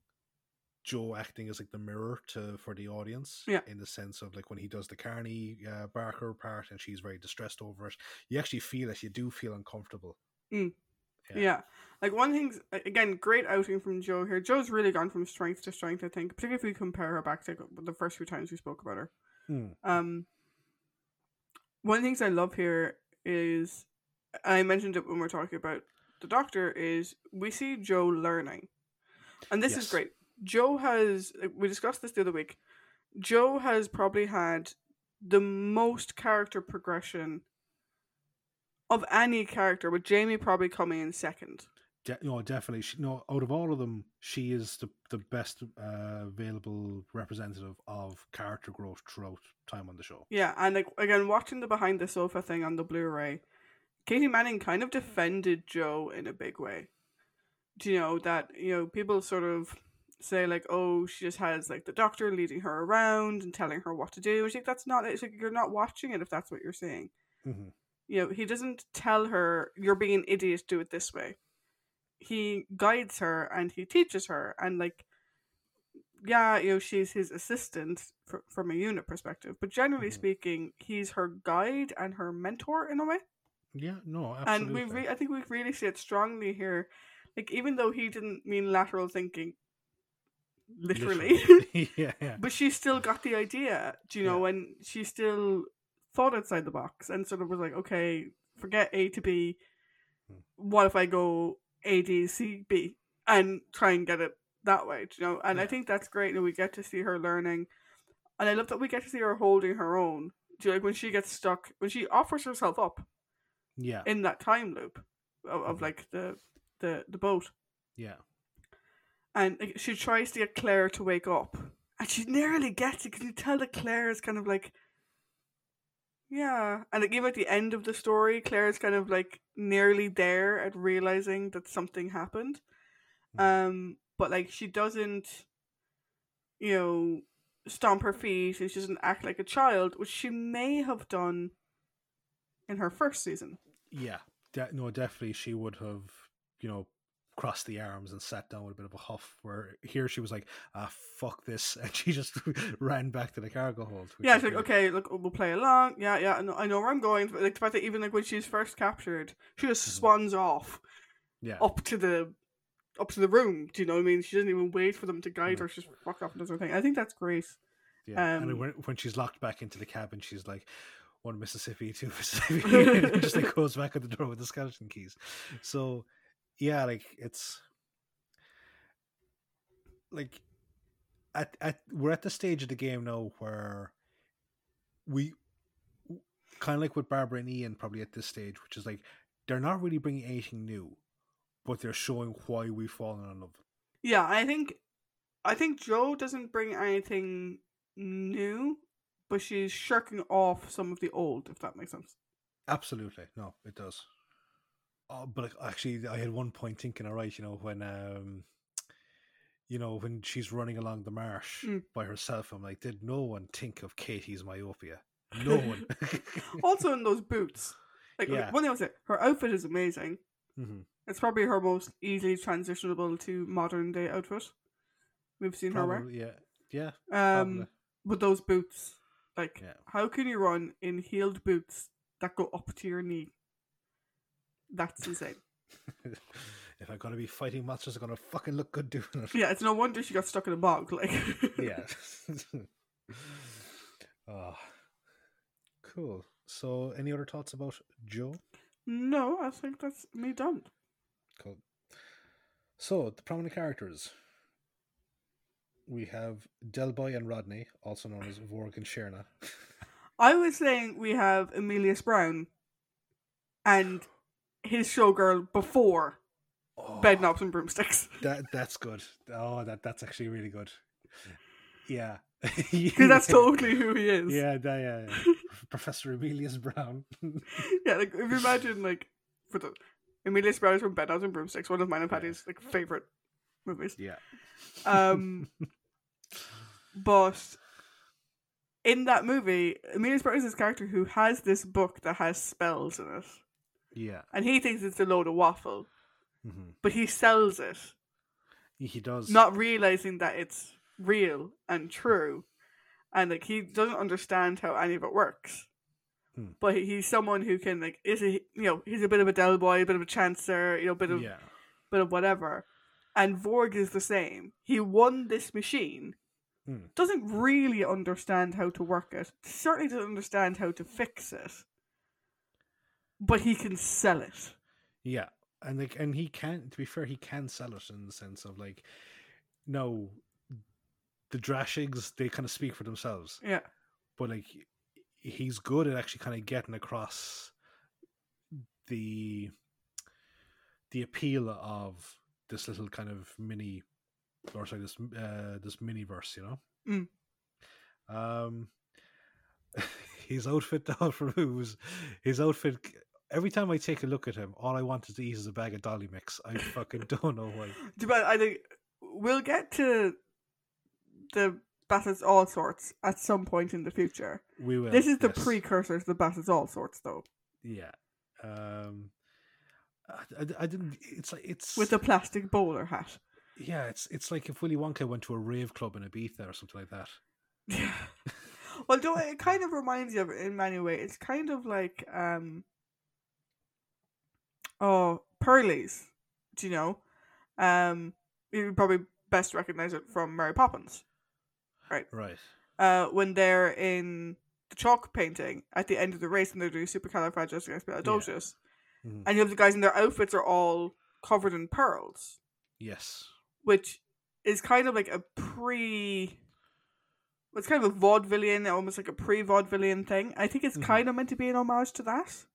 Speaker 2: Jo acting as like the mirror to for the audience.
Speaker 1: Yeah.
Speaker 2: In the sense of like when he does the Carney uh, Barker part, and she's very distressed over it. You actually feel it. You do feel uncomfortable. Yeah.
Speaker 1: yeah. Like one thing's again great outing from Jo here. Jo's really gone from strength to strength. I think, particularly if we compare her back to the first few times we spoke about her.
Speaker 2: Hmm.
Speaker 1: Um, one of the things I love here is, I mentioned it when we are talking about the Doctor, is we see Jo learning, and this is great. Jo has we discussed this the other week. Jo has probably had the most character progression of any character, with Jamie probably coming in second.
Speaker 2: De- no, definitely. She, no, out of all of them, she is the the best uh, available representative of character growth throughout time on the show.
Speaker 1: Yeah, and like again, watching the behind the sofa thing on the Blu-ray, Katy Manning kind of defended Jo in a big way. Do you know that you know people sort of say like, oh, she just has like the doctor leading her around and telling her what to do. It's like that's not. It's like you're not watching it if that's what you're saying.
Speaker 2: hmm
Speaker 1: You know, he doesn't tell her you're being an idiot. Do it this way. he guides her and he teaches her and like yeah, you know, she's his assistant fr- from a unit perspective, but generally
Speaker 2: Mhm.
Speaker 1: speaking, he's her guide and her mentor in a way.
Speaker 2: Yeah, no,
Speaker 1: And we, re- I think we really see it strongly here. Like, even though he didn't mean lateral thinking, literally,
Speaker 2: yeah, yeah.
Speaker 1: but she still got the idea, do you know,
Speaker 2: Yeah.
Speaker 1: and she still thought outside the box and sort of was like, okay, forget A to B.
Speaker 2: Hmm.
Speaker 1: What if I go A, D, C, B and try and get it that way, do you know? And I think that's great. And we get to see her learning. And I love that we get to see her holding her own. Do you like when she gets stuck, when she offers herself up
Speaker 2: Yeah,
Speaker 1: in that time loop of, of
Speaker 2: Mhm.
Speaker 1: like the, the, the boat?
Speaker 2: yeah.
Speaker 1: And she tries to get Claire to wake up, and she nearly gets it because you tell that Claire is kind of like, yeah, and like even at the end of the story, Claire is kind of like nearly there at realizing that something happened,
Speaker 2: Mhm.
Speaker 1: um, but like she doesn't, you know, stomp her feet and she doesn't act like a child, which she may have done in her first season.
Speaker 2: Yeah, de- no, definitely she would have, you know, crossed the arms and sat down with a bit of a huff. Where here she was like, "Ah, fuck this," and she just ran back to the cargo hold.
Speaker 1: Yeah, it's like
Speaker 2: great.
Speaker 1: okay, look, we'll play along. Yeah, yeah, I know, I know where I'm going. But like the fact that even like when she's first captured, she just
Speaker 2: Mhm.
Speaker 1: swans off
Speaker 2: yeah,
Speaker 1: up to the up to the room. Do you know what I mean? She doesn't even wait for them to guide
Speaker 2: Mhm.
Speaker 1: her. She just fucks off and does her thing. I think that's great.
Speaker 2: yeah. and
Speaker 1: um,
Speaker 2: then when when she's locked back into the cabin, she's like. One Mississippi, two Mississippi, and just like goes back at the door with the skeleton keys. So, yeah, like it's like at at we're at the stage of the game now where we kind of like with Barbara and Ian probably at this stage, which is like they're not really bringing anything new, but they're showing why we've fallen in love.
Speaker 1: Yeah, I think I think Jo doesn't bring anything new, but she's shirking off some of the old. If that makes sense.
Speaker 2: Absolutely, no, it does. Oh, but actually, I had one point thinking, all right, you know, when um, you know, when she's running along the marsh
Speaker 1: Mm.
Speaker 2: by herself, I'm like, did no one think of Katy's myopia? No one.
Speaker 1: also in those boots, like
Speaker 2: Yeah.
Speaker 1: one thing I would say, her outfit is amazing.
Speaker 2: Mhm.
Speaker 1: It's probably her most easily transitionable to modern day outfit we've seen her wear.
Speaker 2: Yeah, yeah.
Speaker 1: Um,
Speaker 2: probably.
Speaker 1: but those boots, like,
Speaker 2: Yeah.
Speaker 1: how can you run in heeled boots that go up to your knee? That's insane.
Speaker 2: if I'm gonna be fighting monsters, I'm gonna fucking look good doing it.
Speaker 1: yeah, it's no wonder she got stuck in a bog. Like,
Speaker 2: yeah. oh, cool. So, any other thoughts about Jo?
Speaker 1: no, I think that's me done.
Speaker 2: Cool. So, the prominent characters. We have Delboy and Rodney, also known as Vorg and Shirna.
Speaker 1: I was saying we have Emilius Brown and his showgirl before
Speaker 2: Oh,
Speaker 1: Bed Knobs and Broomsticks.
Speaker 2: That that's good. Oh, that that's actually really good. Yeah,
Speaker 1: Because that's totally who he is.
Speaker 2: Yeah, yeah, yeah. Professor Emilius Brown.
Speaker 1: yeah, like if you imagine like for the Emilius Brown is from Bedknobs and Broomsticks, one of mine and
Speaker 2: Yeah.
Speaker 1: Patty's like favorite movies.
Speaker 2: yeah.
Speaker 1: Um, but in that movie, Emilius Brown is this character who has this book that has spells in it,
Speaker 2: Yeah.
Speaker 1: and he thinks it's a load of waffle,
Speaker 2: hmm
Speaker 1: but he sells it,
Speaker 2: He does.
Speaker 1: not realizing that it's real and true, and like he doesn't understand how any of it works.
Speaker 2: Hmm.
Speaker 1: But he's someone who can like is a you know he's a bit of a Del boy, a bit of a chancer, you know, a bit of
Speaker 2: Yeah.
Speaker 1: bit of whatever. And Vorg is the same. He won this machine,
Speaker 2: Hmm.
Speaker 1: doesn't really understand how to work it, certainly doesn't understand how to fix it, but he can sell it.
Speaker 2: Yeah. And like, and he can. To be fair, he can sell it in the sense of like, no, the Drashigs they kind of speak for themselves,
Speaker 1: Yeah.
Speaker 2: but like, he's good at actually kind of getting across the the appeal of this little kind of mini, or sorry, this uh this mini verse, you know.
Speaker 1: Mm.
Speaker 2: Um, his outfit though, for who's his outfit. Every time I take a look at him, all I want is to eat is a bag of dolly mix. I fucking don't know why.
Speaker 1: But I think we'll get to the Bassett's All Sorts at some point in the future.
Speaker 2: We will.
Speaker 1: this is the
Speaker 2: yes.
Speaker 1: precursor to the Bassett's All Sorts, though.
Speaker 2: Yeah. Um, I, I- I didn't. It's like it's
Speaker 1: with a plastic bowler hat.
Speaker 2: yeah. It's it's like if Willy Wonka went to a rave club in Ibiza or something like that.
Speaker 1: Yeah. well, it kind of reminds you of in many ways. It's kind of like um oh Pearlies. Do you know? Um you probably best recognize it from Mary Poppins.
Speaker 2: Right.
Speaker 1: Uh when they're in the chalk painting at the end of the race and they're doing supercalifragilisticexpialidocious.
Speaker 2: Mhm.
Speaker 1: And you have the guys in their outfits are all covered in pearls.
Speaker 2: Yes.
Speaker 1: which is kind of like a pre. It's kind of a vaudevillian, almost like a pre-vaudevillian thing. I think it's
Speaker 2: Mhm.
Speaker 1: kind of meant to be an homage to that.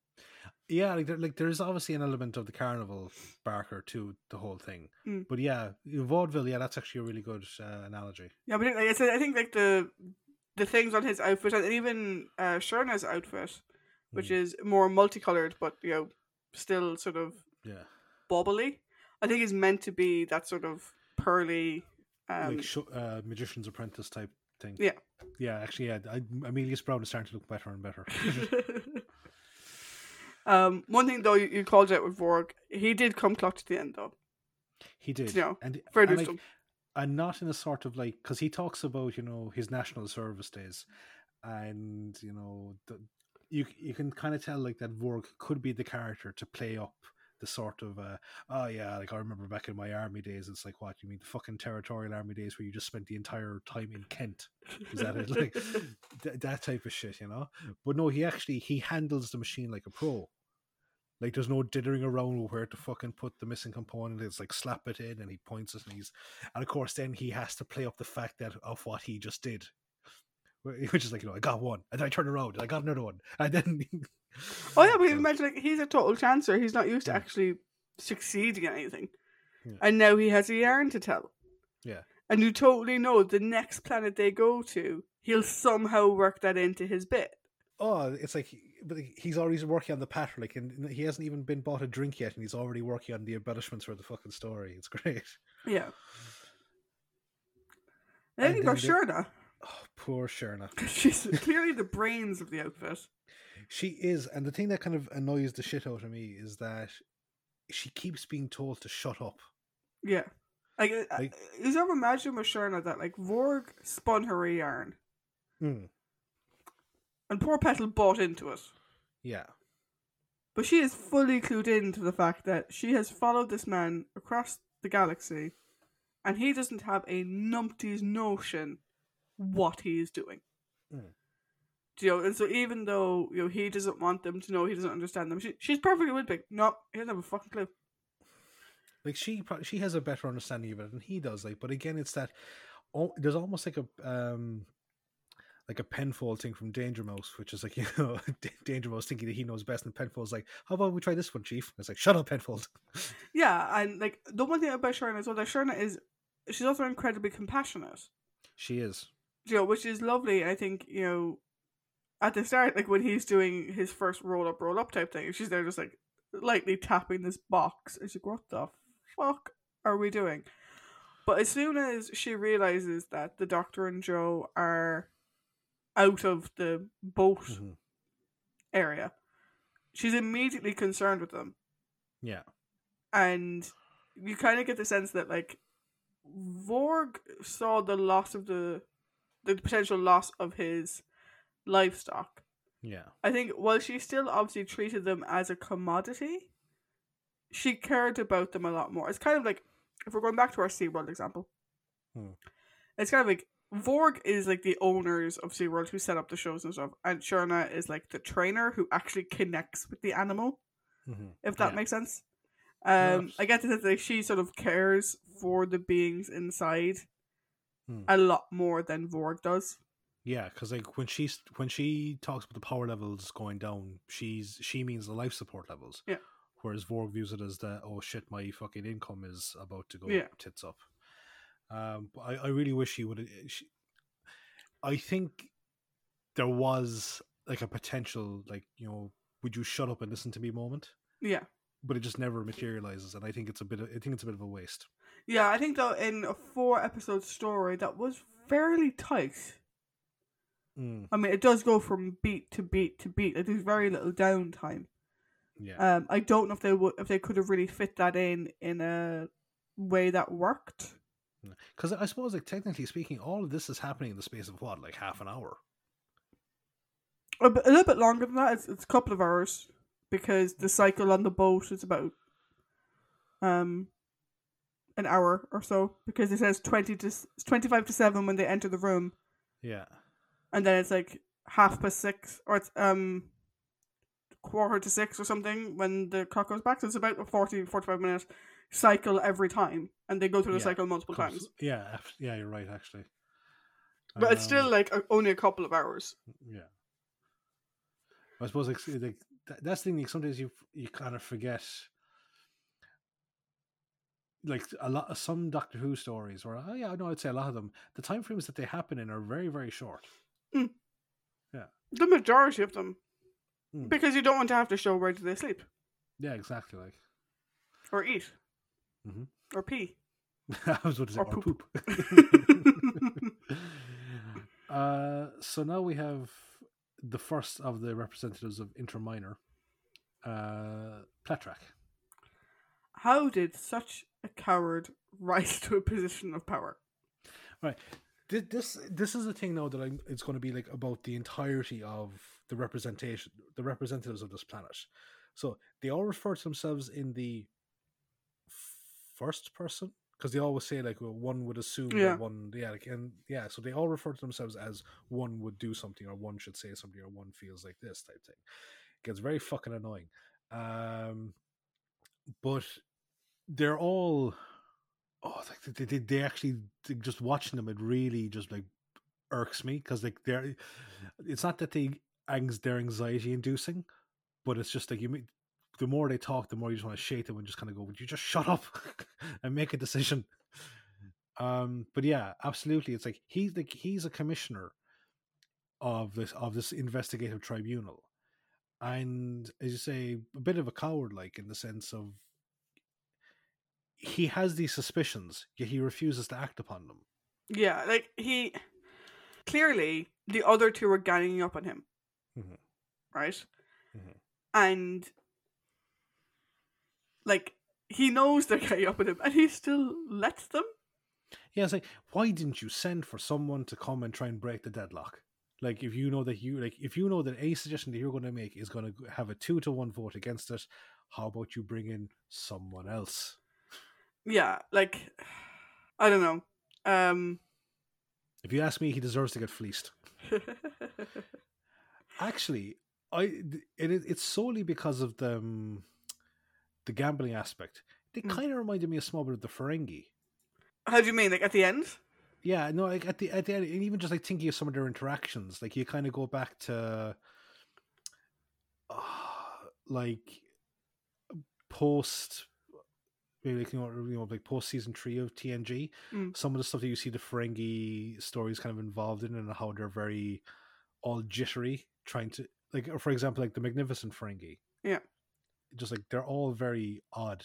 Speaker 2: Yeah, like there, like there's obviously an element of the carnival Barker to the whole thing,
Speaker 1: Mm.
Speaker 2: but yeah, vaudeville. Yeah, that's actually a really good uh, analogy.
Speaker 1: Yeah, but I I think like the the things on his outfit and even uh, Shirna's outfit, which
Speaker 2: Mm.
Speaker 1: is more multicolored but you know still sort of
Speaker 2: Yeah,
Speaker 1: bobbly, I think is meant to be that sort of pearly. Um,
Speaker 2: like sh- uh, magician's apprentice type thing.
Speaker 1: Yeah.
Speaker 2: yeah. Actually, yeah. I, Amelia's Brown is starting to look better and better.
Speaker 1: um, one thing though you, you called out with Vorg, he did come clutch at the end though.
Speaker 2: he did,
Speaker 1: You know,
Speaker 2: and
Speaker 1: Very
Speaker 2: and, like, and not in a sort of like because he talks about you know his national service days, and you know the, you you can kind of tell like that Vorg could be the character to play up the sort of uh, oh yeah like I remember back in my army days it's like what you mean the fucking territorial army days where you just spent the entire time in Kent? Is that it? Like th- that type of shit you know? But no he actually he handles the machine like a pro like there's no dithering around with where to fucking put the missing component. It's like slap it in and he points it and he's and of course then he has to play up the fact that of what he just did. Wh- Which is like, you know, I got one, and then I turned around, and I got another one, and then
Speaker 1: Oh yeah, but imagine like he's a total chancer. He's not used to
Speaker 2: Yeah.
Speaker 1: actually succeeding at anything,
Speaker 2: Yeah.
Speaker 1: and now he has a yarn to tell.
Speaker 2: Yeah.
Speaker 1: and you totally know the next planet they go to, he'll somehow work that into his bit.
Speaker 2: oh, it's like, but he's already working on the pattern, like, and he hasn't even been bought a drink yet, and he's already working on the embellishments for the fucking story. It's great.
Speaker 1: Yeah. Then
Speaker 2: And
Speaker 1: you
Speaker 2: then
Speaker 1: got
Speaker 2: the-
Speaker 1: Shirna.
Speaker 2: Oh, poor Shirna.
Speaker 1: She's clearly the brains of the outfit.
Speaker 2: She is, and the thing that kind of annoys the shit out of me is that she keeps being told to shut up.
Speaker 1: Yeah. Like, uh,
Speaker 2: Like-
Speaker 1: you ever imagine with Shirna that like Vorg spun her a yarn,
Speaker 2: Hmm.
Speaker 1: And poor Petal bought into it.
Speaker 2: Yeah.
Speaker 1: But she is fully clued in to the fact that she has followed this man across the galaxy and he doesn't have a numpty's notion what he is doing.
Speaker 2: Mm.
Speaker 1: Do You know, and so even though you know he doesn't want them to know, he doesn't understand them. She, she's perfectly with me. No, he doesn't have a fucking clue.
Speaker 2: like she she has a better understanding of it than he does like but again it's that oh, there's almost like a um like a penfold thing from danger mouse which is like you know danger mouse thinking that he knows best and penfold's like how about we try this one chief it's like shut up penfold
Speaker 1: Yeah, and like the one thing about Shirna is well that Shirna is she's also incredibly compassionate.
Speaker 2: she is
Speaker 1: you know, which is lovely. I think you know, at the start, like when he's doing his first roll up, roll up type thing, she's there just like lightly tapping this box. And she's like, "What the fuck are we doing?" But as soon as she realizes that the Doctor and Jo are out of the boat
Speaker 2: Mhm.
Speaker 1: area, she's immediately concerned with them,
Speaker 2: yeah
Speaker 1: and you kind of get the sense that like Vorg saw the loss of the the potential loss of his livestock.
Speaker 2: yeah
Speaker 1: I think while she still obviously treated them as a commodity, she cared about them a lot more. It's kind of like if we're going back to our SeaWorld example.
Speaker 2: Hmm.
Speaker 1: It's kind of like Vorg is like the owners of SeaWorld who set up the shows and stuff, and Shirna is like the trainer who actually connects with the animal
Speaker 2: Mhm.
Speaker 1: if that
Speaker 2: Yeah.
Speaker 1: makes sense. Um, I get the sense that she sort of cares for the beings inside
Speaker 2: Hmm.
Speaker 1: a lot more than Vorg does.
Speaker 2: yeah because like when she's when she talks about the power levels going down she's she means the life support levels
Speaker 1: Yeah.
Speaker 2: whereas Vorg views it as the oh shit my fucking income is about to go
Speaker 1: Yeah.
Speaker 2: tits up um but I, I really wish she would I think there was like a potential like you know would you shut up and listen to me moment
Speaker 1: Yeah,
Speaker 2: but it just never materializes and I think it's a bit of, I think it's a bit of a waste
Speaker 1: yeah. I think though in a four episode story that was fairly tight.
Speaker 2: mm.
Speaker 1: I mean, it does go from beat to beat to beat. Like there's very little downtime.
Speaker 2: Yeah.
Speaker 1: Um, I don't know if they would if they could have really fit that in in a way that worked.
Speaker 2: Because I suppose, like technically speaking, all of this is happening in the space of what, like half an hour.
Speaker 1: A, bit- a little bit longer than that. It's, it's a couple of hours because the cycle on the boat is about um an hour or so because it says twenty to twenty five to seven when they enter the room,
Speaker 2: Yeah.
Speaker 1: and then it's like half past six or it's um quarter to six or something when the clock goes back. So it's about a 40, 45 minute cycle every time, and they go through the
Speaker 2: Yeah,
Speaker 1: cycle multiple times.
Speaker 2: Yeah. Yeah. You're right. Actually.
Speaker 1: But it's still
Speaker 2: Um,
Speaker 1: like a, only a couple of hours.
Speaker 2: Yeah. I suppose like, like that's the thing. Like sometimes you you kind of forget. Like a lot of some Doctor Who stories, or oh yeah, no, I'd say a lot of them. The time frames that they happen in are very very short. Yeah.
Speaker 1: The majority of them,
Speaker 2: Hmm.
Speaker 1: because you don't want to have to show where do they sleep
Speaker 2: Yeah, exactly. Like
Speaker 1: or eat
Speaker 2: Mhm.
Speaker 1: or pee.
Speaker 2: I was about to say,
Speaker 1: Or
Speaker 2: or,
Speaker 1: poop.
Speaker 2: poop. uh, so now we have the first of the representatives of Inter Minor, uh, Pletrac.
Speaker 1: How did such a coward rise to a position of power?
Speaker 2: Thi- This this is the thing now that I'm, it's going to be like about the entirety of the representation, the representatives of this planet. So they all refer to themselves in the first person because they always say like well, one would assume
Speaker 1: Yeah.
Speaker 2: that one yeah like and yeah so they all refer to themselves as one would do something or one should say something or one feels like this type thing. It gets very fucking annoying. Um, but they're all oh like they, they, they actually just watching them it really just like irks me because like they're it's not that they they're anxiety inducing but it's just like you the more they talk the more you just want to shake them and just kind of go would you just shut up and make a decision um but yeah absolutely it's like he's like he's a commissioner of this of this investigative tribunal and as you say a bit of a coward like in the sense of he has these suspicions yet he refuses to act upon them
Speaker 1: Yeah, like he clearly the other two are ganging up on him,
Speaker 2: Mhm.
Speaker 1: right?
Speaker 2: Mhm.
Speaker 1: And like he knows they're ganging up with him, and he still lets them.
Speaker 2: Yeah, it's like, why didn't you send for someone to come and try and break the deadlock? Like, if you know that you like, if you know that a suggestion that you're going to make is going to have a two to one vote against it, how about you bring in someone else?
Speaker 1: Yeah, like I don't know. Um
Speaker 2: If you ask me, he deserves to get fleeced. Actually, I it, it's solely because of the um, the gambling aspect. They
Speaker 1: Mm.
Speaker 2: kind of reminded me a small bit of the Ferengi.
Speaker 1: How do you mean? Like at the end?
Speaker 2: Yeah, no, like at the at the end, and even just like thinking of some of their interactions, like you kind of go back to, uh, like post, maybe like you know, like post season three of TNG.
Speaker 1: Mm.
Speaker 2: Some of the stuff that you see the Ferengi stories kind of involved in, and how they're very all jittery, trying to like, for example, like the Magnificent Ferengi.
Speaker 1: Yeah.
Speaker 2: Just like they're all very odd.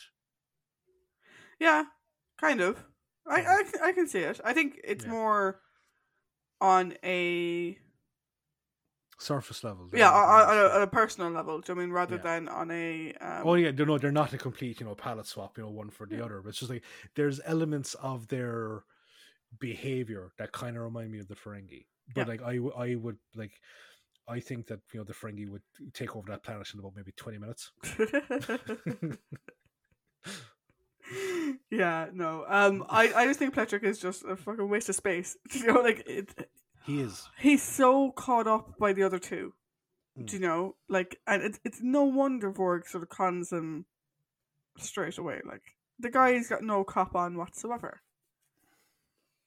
Speaker 1: Yeah, kind of. I I, can- I can see it. I think it's
Speaker 2: Yeah.
Speaker 1: more on a
Speaker 2: Surface level.
Speaker 1: yeah on, on, a, on a personal level. Do you mean rather
Speaker 2: Yeah.
Speaker 1: than on a um,
Speaker 2: Oh yeah, they're no, they're not a complete, you know, palette swap, you know, one for the
Speaker 1: Yeah.
Speaker 2: other. But it's just like there's elements of their behavior that kind of remind me of the Ferengi. But
Speaker 1: Yeah.
Speaker 2: like I would like, I think that you know the Ferengi would take over that planet in about maybe twenty minutes.
Speaker 1: yeah, no. Um, I, I just think Pletrac is just a fucking waste of space. You know, like it,
Speaker 2: he is.
Speaker 1: he's so caught up by the other two.
Speaker 2: Mm.
Speaker 1: Do you know? Like, and it's it's no wonder Vorg sort of cons him straight away. Like the guy's got no cop on whatsoever,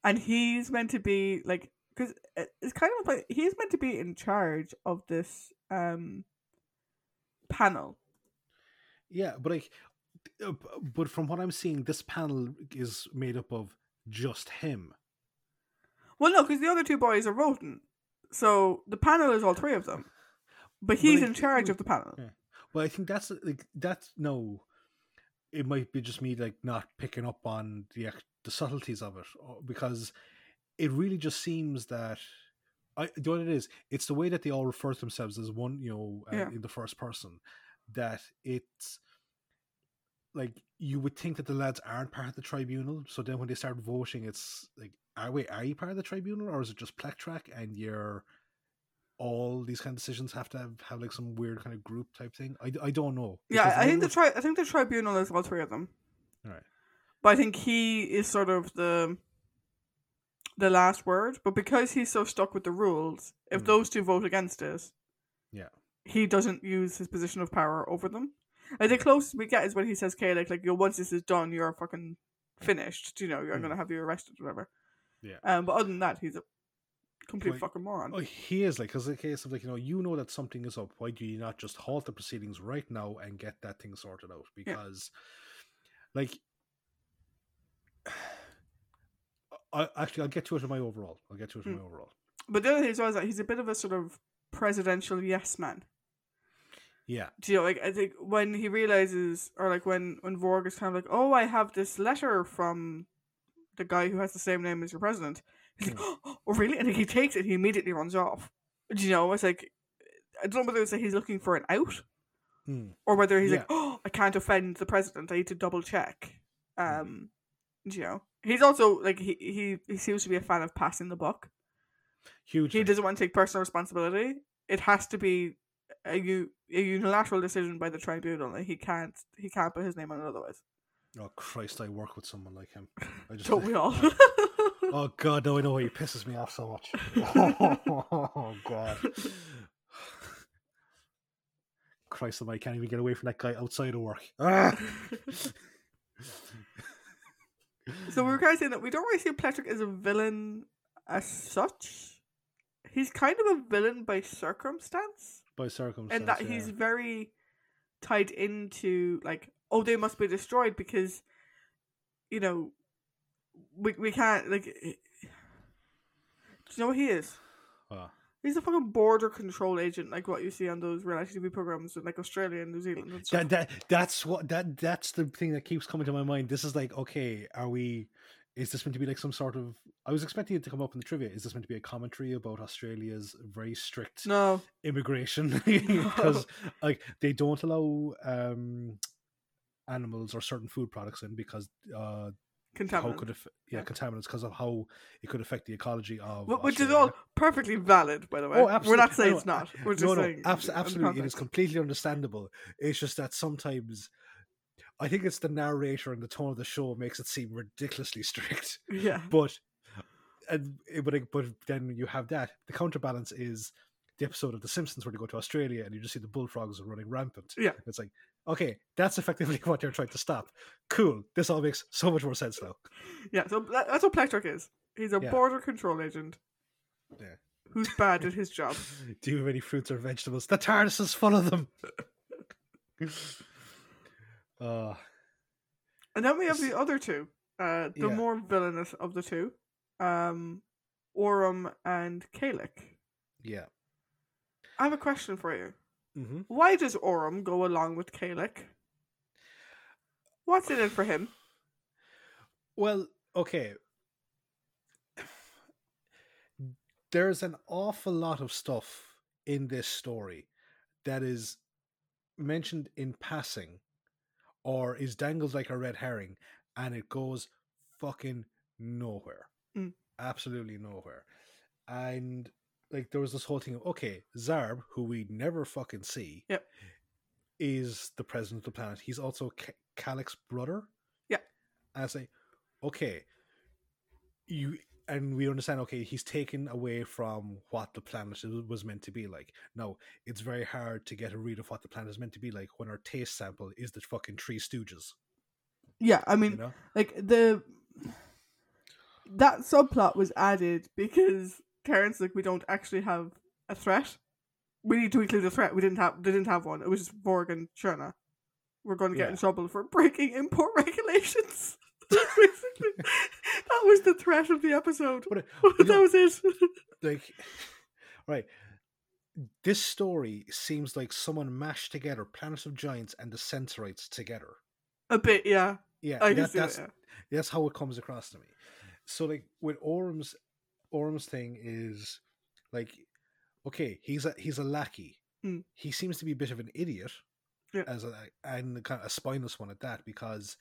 Speaker 1: and he's meant to be like because it's kind of like he's meant to be in charge of this um panel.
Speaker 2: Yeah, but like, uh, but from what I'm seeing, this panel is made up of just him.
Speaker 1: Well, no, because the other two boys are rodent, so the panel is all three of them. But he's
Speaker 2: like,
Speaker 1: in charge of the panel.
Speaker 2: Yeah. Well, I think that's like that's no. It might be just me like not picking up on the the subtleties of it because it really just seems that I do you know what it is. It's the way that they all refer to themselves as one, you know, uh,
Speaker 1: Yeah.
Speaker 2: in the first person, that it's like you would think that the lads aren't part of the tribunal. So then when they start voting, it's like, are we are you part of the tribunal or is it just Pletrac and you're all these kind of decisions have to have, have like some weird kind of group type thing? I, I don't know.
Speaker 1: Yeah, I think the
Speaker 2: was-
Speaker 1: tri- I think the tribunal is all three of them.
Speaker 2: Alright.
Speaker 1: But I think he is sort of the the last word. But because he's so stuck with the rules, if
Speaker 2: Mm.
Speaker 1: those two vote against it,
Speaker 2: Yeah.
Speaker 1: he doesn't use his position of power over them. Like the closest we get is when he says, "Okay, like, like, you once this is done, you're fucking finished. You know, you're
Speaker 2: Mm.
Speaker 1: gonna have you arrested, whatever."
Speaker 2: Yeah.
Speaker 1: Um, but other than that, he's a complete
Speaker 2: Like,
Speaker 1: fucking moron.
Speaker 2: Oh, he is like, because the case of like, you know, you know that something is up. Why do you not just halt the proceedings right now and get that thing sorted out? Because, like, I actually, I'll get to it in my overall. I'll get to it in
Speaker 1: Hmm.
Speaker 2: my overall.
Speaker 1: But the other thing as well is that he's a bit of a sort of presidential yes man.
Speaker 2: Yeah,
Speaker 1: Do you know, like I think when he realizes, or like when when Vorg is kind of like, "Oh, I have this letter from the guy who has the same name as your president," he's like, "Oh, really?" And he takes it. He immediately runs off. Do you know? It's like I don't know whether it's that he's looking for an out,
Speaker 2: Hmm.
Speaker 1: or whether he's
Speaker 2: Yeah.
Speaker 1: like, "Oh, I can't offend the president. I need to double check."
Speaker 2: Mm.
Speaker 1: Um, do you know, he's also like he he he seems to be a fan of passing the buck.
Speaker 2: huge.
Speaker 1: He doesn't want to take personal responsibility. It has to be a, u- a unilateral decision by the tribunal. Like, he can't he can't put his name on it otherwise.
Speaker 2: Oh Christ! I work with someone like him. I just.
Speaker 1: Don't we all?
Speaker 2: Oh God! No, I know why he pisses me off so much. oh God! Christ! I can't even get away from that guy outside of work. Ah!
Speaker 1: So we were kind of saying that we don't really see Pletrac as a villain as such. He's kind of a villain by circumstance,
Speaker 2: by circumstance,
Speaker 1: and that
Speaker 2: yeah.
Speaker 1: he's very tied into like, oh, they must be destroyed because, you know, we we can't like. Do you know what he is? He's a fucking border control agent, like what you see on those reality TV programs in like Australia and New Zealand and
Speaker 2: that, that that's what that that's the thing that keeps coming to my mind. This is like, okay, are we? Is this meant to be like some sort of? I was expecting it to come up in the trivia. Is this meant to be a commentary about Australia's very strict
Speaker 1: no,
Speaker 2: immigration because like they don't allow um animals or certain food products in because uh how could it yeah,
Speaker 1: Yeah.
Speaker 2: contaminants because of how it could affect the ecology of
Speaker 1: Wh- Which is all perfectly valid, by the way.
Speaker 2: Oh,
Speaker 1: We're not saying
Speaker 2: No,
Speaker 1: it's not. We're just
Speaker 2: no, no,
Speaker 1: saying
Speaker 2: abs- absolutely, it is completely understandable. It's just that sometimes, I think it's the narrator and the tone of the show makes it seem ridiculously strict.
Speaker 1: Yeah,
Speaker 2: But, and eh, but it- but then you have that. The counterbalance is the episode of The Simpsons where they go to Australia and you just see the bullfrogs are running rampant.
Speaker 1: Yeah.
Speaker 2: it's like okay, that's effectively what they're trying to stop. Cool. This all makes so much more sense now.
Speaker 1: yeah. So that, that's what Pletrac is. He's a
Speaker 2: Yeah.
Speaker 1: border control agent
Speaker 2: Yeah.
Speaker 1: who's bad at his job.
Speaker 2: Do you have any fruits or vegetables? The TARDIS is full of them. uh,
Speaker 1: And then we have the other two, uh, the
Speaker 2: Yeah.
Speaker 1: more villainous of the two, um, Orum and Kalik.
Speaker 2: yeah.
Speaker 1: I have a question for you.
Speaker 2: Hmm
Speaker 1: Why does Orum go along with Kalik? What's in it for him?
Speaker 2: Well, okay. There's an awful lot of stuff in this story that is mentioned in passing or is dangled like a red herring and it goes fucking nowhere.
Speaker 1: Mm.
Speaker 2: Absolutely nowhere. And like there was this whole thing of okay, Zarb, who we never fucking see,
Speaker 1: Yep.
Speaker 2: is the president of the planet. He's also K- Kalik's brother.
Speaker 1: Yeah.
Speaker 2: And I say, okay, you and we understand. Okay, he's taken away from what the planet was meant to be like. Now it's very hard to get a read of what the planet is meant to be like when our taste sample is the fucking Three Stooges.
Speaker 1: Yeah, I mean,
Speaker 2: You know?
Speaker 1: like the that subplot was added because Karen's like we don't actually have a threat. We need to include a threat. We didn't have they didn't have one. It was just Vorg and Shirna. We're going to get in trouble for breaking import regulations. Basically, that was the threat of the episode.
Speaker 2: But, uh,
Speaker 1: that
Speaker 2: know-
Speaker 1: was it.
Speaker 2: like right this story seems like someone mashed together planet of giants and the sensorites together
Speaker 1: a bit, yeah.
Speaker 2: yeah that- that's
Speaker 1: that.
Speaker 2: that's how it comes across to me so like with Orum's Orum's thing is like okay he's a he's a lackey
Speaker 1: Mm.
Speaker 2: he seems to be a bit of an idiot
Speaker 1: Yeah.
Speaker 2: as a and kind of a spineless one at that because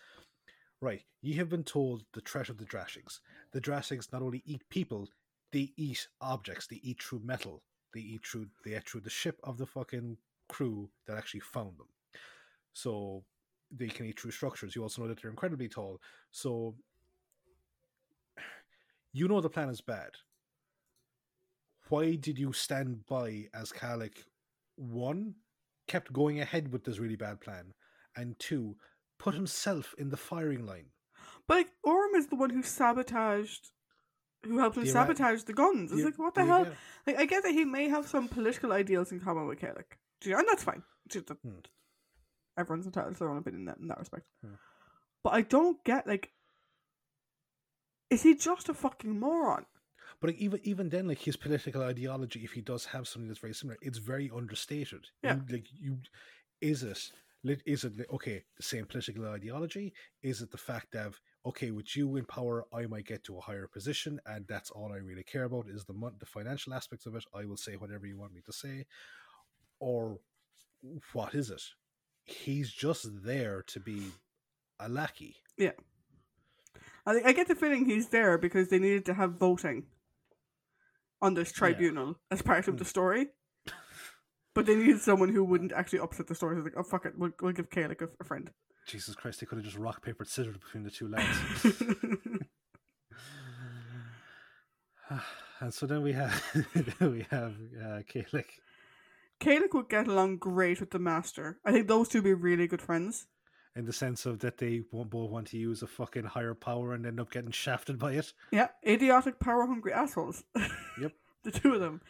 Speaker 2: right, you have been told the threat of the Drashigs. The Drashigs not only eat people, they eat objects. They eat through metal. They eat through they eat through the ship of the fucking crew that actually found them. So they can eat through structures. You also know that they're incredibly tall. So you know the plan is bad. Why did you stand by as Kalik one kept going ahead with this really bad plan, and two put himself in the firing line?
Speaker 1: But like Orum is the one who sabotaged, who helped him sabotage the guns. It's like what the hell? Like I get that he may have some political ideals in common with Do you know? and that's fine.
Speaker 2: Hmm.
Speaker 1: Everyone's entitled to their own opinion in that, in that respect.
Speaker 2: Hmm.
Speaker 1: But I don't get like, is he just a fucking moron?
Speaker 2: But like, even even then, like his political ideology, if he does have something that's very similar, it's very understated.
Speaker 1: Yeah.
Speaker 2: You- like you, is it? Is it okay? The same political ideology? Is it the fact that okay, with you in power, I might get to a higher position, and that's all I really care about is the the financial aspects of it. I will say whatever you want me to say, or what is it? He's just there to be a lackey.
Speaker 1: I, I get the feeling he's there because they needed to have voting on this tribunal as part of
Speaker 2: Hmm.
Speaker 1: the story. But they needed someone who wouldn't actually upset the story. So like, oh fuck it, we'll, we'll give Kay like a, a friend.
Speaker 2: Jesus Christ, they could have just rock paper scissors between the two lads. and so then we have we have uh, Kalik.
Speaker 1: Would get along great with the master. I think those two would be really good friends.
Speaker 2: In the sense of that they won't both want to use a fucking higher power and end up getting shafted by it.
Speaker 1: Yeah, idiotic, power hungry assholes.
Speaker 2: Yep.
Speaker 1: the two of them.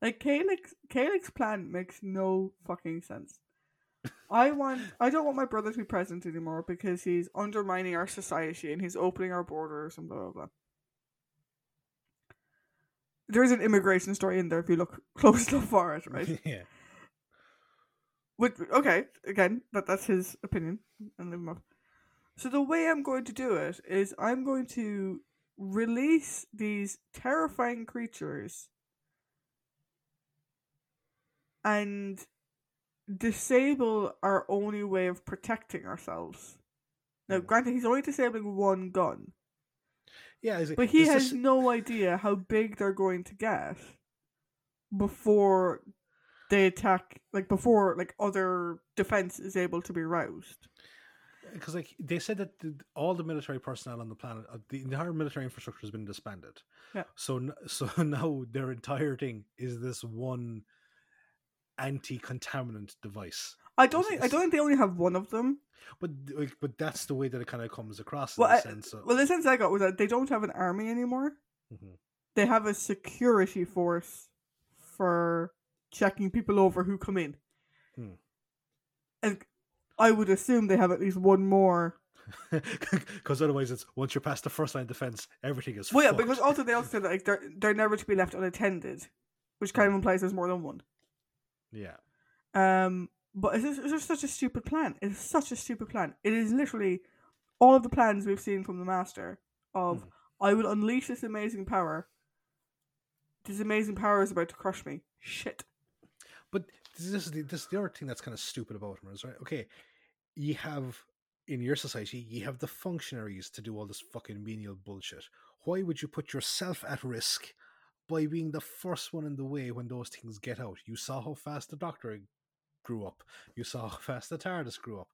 Speaker 1: Like Kalik Kalik's plan makes no fucking sense. I want I don't want my brother to be president anymore because he's undermining our society and he's opening our borders and blah blah blah. There is an immigration story in there if you look close enough for it, right?
Speaker 2: yeah.
Speaker 1: Which, okay, again, that that's his opinion, and leave him up. So the way I'm going to do it is I'm going to release these terrifying creatures and disable our only way of protecting ourselves. Now,
Speaker 2: Hmm.
Speaker 1: granted, he's only disabling one gun,
Speaker 2: Yeah, is it,
Speaker 1: but he has
Speaker 2: this-
Speaker 1: no idea how big they're going to get before they attack, like before like other defense is able to be roused.
Speaker 2: because like they said that the, all the military personnel on the planet, uh, the entire military infrastructure has been disbanded.
Speaker 1: Yeah.
Speaker 2: So so now their entire thing is this one anti-contaminant device.
Speaker 1: I don't think I don't think they only have one of them.
Speaker 2: But like, but that's the way that it kind of comes across in
Speaker 1: Well,
Speaker 2: the
Speaker 1: I-
Speaker 2: sense of
Speaker 1: Well, the sense I got was that they don't have an army anymore.
Speaker 2: Mhm.
Speaker 1: They have a security force for checking people over who come in.
Speaker 2: Hmm.
Speaker 1: And I would assume they have at least one more.
Speaker 2: because otherwise it's once you're past the first line defense, everything is.
Speaker 1: Well, yeah,
Speaker 2: fucked.
Speaker 1: because also they also said like they're they're never to be left unattended, which kind of implies there's more than one.
Speaker 2: yeah,
Speaker 1: Um, but it's just, it's just such a stupid plan. It's such a stupid plan. It is literally all of the plans we've seen from the master of
Speaker 2: Mhm.
Speaker 1: I will unleash this amazing power. This amazing power is about to crush me. Shit.
Speaker 2: But this is the, this is the other thing that's kind of stupid about him is right. Okay, you have in your society you have the functionaries to do all this fucking menial bullshit. Why would you put yourself at risk by being the first one in the way when those things get out? You saw how fast the doctor grew up. You saw how fast the TARDIS grew up.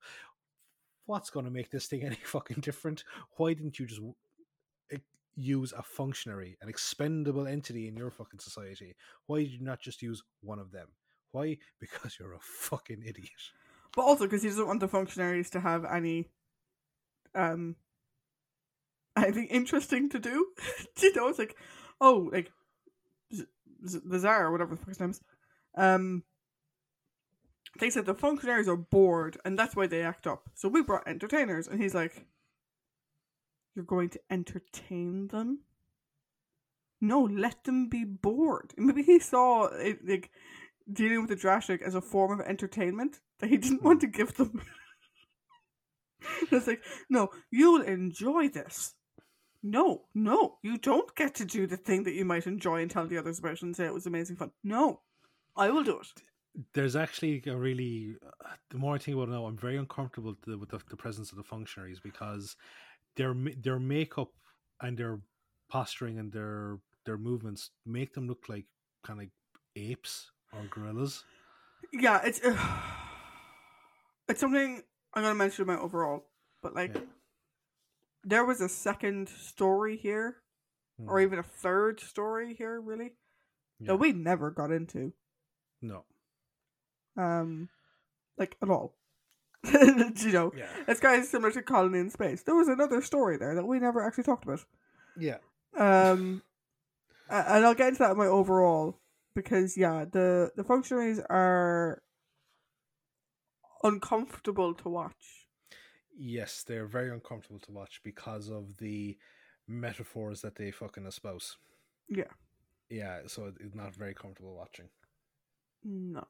Speaker 2: What's going to make this thing any fucking different? Why didn't you just use a functionary, an expendable entity in your fucking society? Why did you not just use one of them? Why? Because you're a fucking idiot.
Speaker 1: But also because he doesn't want the functionaries to have any um anything interesting to do. you know, it's like oh, like Z- Z- the czar or whatever the fuck his name is. Um they said the functionaries are bored and that's why they act up. So we brought entertainers and he's like You're going to entertain them? No, let them be bored. Maybe he saw it like dealing with the Drashig as a form of entertainment that he didn't want to give them. it's like, no, you'll enjoy this. No, no, you don't get to do the thing that you might enjoy and tell the others about and say it was amazing fun. No, I will do it.
Speaker 2: there's actually a really uh, the more I think about it now, I'm very uncomfortable with the, with the, the presence of the functionaries because their their makeup and their posturing and their their movements make them look like kind of apes or gorillas.
Speaker 1: Yeah, it's uh, it's something I'm gonna mention about overall, but like
Speaker 2: Yeah.
Speaker 1: there was a second story here, or
Speaker 2: Mm,
Speaker 1: even a third story here, really
Speaker 2: yeah.
Speaker 1: that we never got into,
Speaker 2: no,
Speaker 1: um, like at all. you know,
Speaker 2: yeah,
Speaker 1: it's kind of similar to Colony in Space. There was another story there that we never actually talked about.
Speaker 2: yeah,
Speaker 1: Um, and I'll get into that in my overall because yeah, the the functionaries are uncomfortable to watch.
Speaker 2: yes. They're very uncomfortable to watch because of the metaphors that they fucking espouse.
Speaker 1: Yeah.
Speaker 2: Yeah, so it's not very comfortable watching.
Speaker 1: No.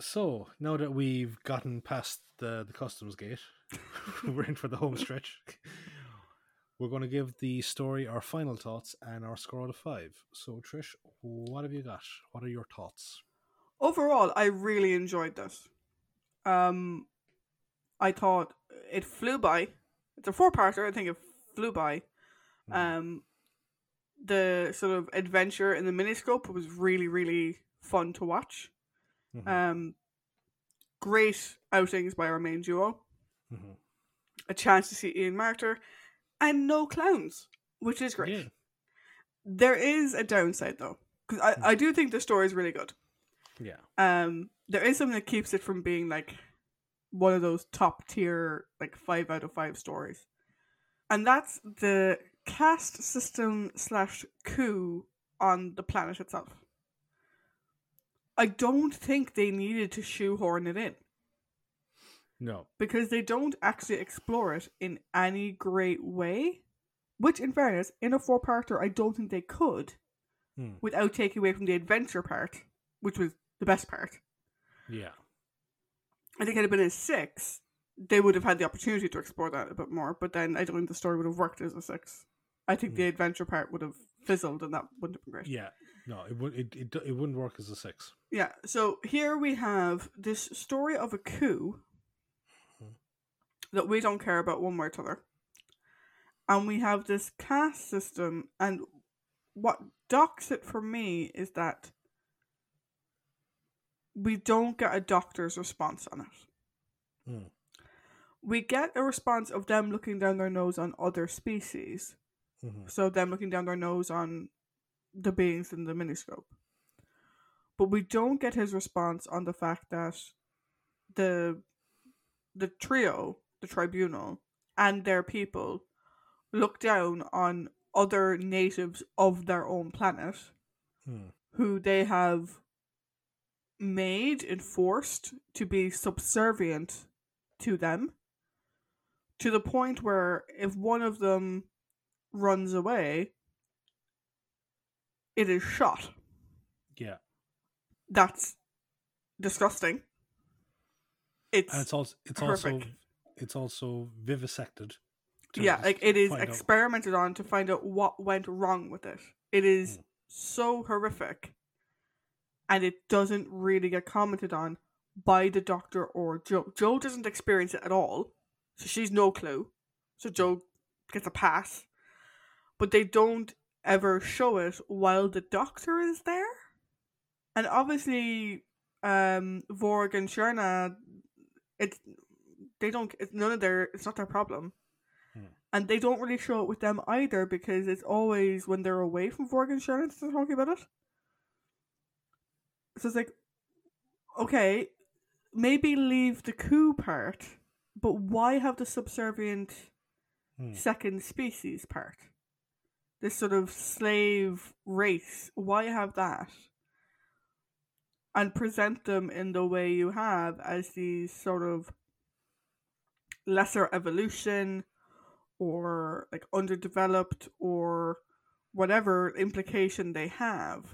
Speaker 2: So now that we've gotten past the the customs gate, we're in for the home stretch. We're going to give the story our final thoughts and our score out of five. So Trish, what have you got? What are your thoughts?
Speaker 1: Overall, I really enjoyed this. Um, I thought it flew by. It's a four-parter. I think it flew by.
Speaker 2: Mm,
Speaker 1: Um, the sort of adventure in the miniscope was really, really fun to watch.
Speaker 2: Mhm,
Speaker 1: Um, great outings by our main duo.
Speaker 2: mhm.
Speaker 1: A chance to see Ian Marter, and no clowns, which is great.
Speaker 2: Yeah.
Speaker 1: There is a downside though, because I,
Speaker 2: Hmm.
Speaker 1: I do think the story is really good.
Speaker 2: Yeah.
Speaker 1: Um, there is something that keeps it from being like one of those top tier like five out of five stories, and that's the caste system slash coup on the planet itself. I don't think they needed to shoehorn it in
Speaker 2: No.
Speaker 1: because they don't actually explore it in any great way. Which, in fairness, in a four parter, I don't think they could
Speaker 2: Hmm.
Speaker 1: without taking away from the adventure part, which was the best part.
Speaker 2: Yeah.
Speaker 1: I think it had it been a six, they would have had the opportunity to explore that a bit more, but then I don't think the story would have worked as a six. I think the adventure part would have fizzled and that wouldn't have been great.
Speaker 2: Yeah. No, it would it, it it wouldn't work as a six.
Speaker 1: Yeah, so here we have this story of a coup that we don't care about one way or t'other. And we have this caste system, and what docks it for me is that we don't get a doctor's response on it.
Speaker 2: Hmm.
Speaker 1: We get a response of them looking down their nose on other species,
Speaker 2: Mhm.
Speaker 1: so them looking down their nose on the beings in the miniscope. But we don't get his response on the fact that the the trio, the tribunal, and their people look down on other natives of their own planet
Speaker 2: Hmm.
Speaker 1: who they have made and forced to be subservient to them to the point where if one of them runs away it is shot
Speaker 2: Yeah.
Speaker 1: that's disgusting it's,
Speaker 2: And it's also it's
Speaker 1: horrific.
Speaker 2: also it's also vivisected.
Speaker 1: yeah like it is
Speaker 2: find out-
Speaker 1: experimented on to find out what went wrong with it it is
Speaker 2: Mm.
Speaker 1: so horrific and it doesn't really get commented on by the doctor or Jo Jo doesn't experience it at all so she's no clue so Jo gets a pass but they don't ever show it while the doctor is there and obviously um vorg and Shirna it's they don't it's none of their it's not their problem and they don't really show it with them either because it's always when they're away from Vorg and Shirna they're talking about it. So it's like, okay, maybe leave the coup part, but why have the subservient
Speaker 2: Hmm.
Speaker 1: second species part? This sort of slave race. Why have that? And present them in the way you have as these sort of lesser evolution or like underdeveloped or whatever implication they have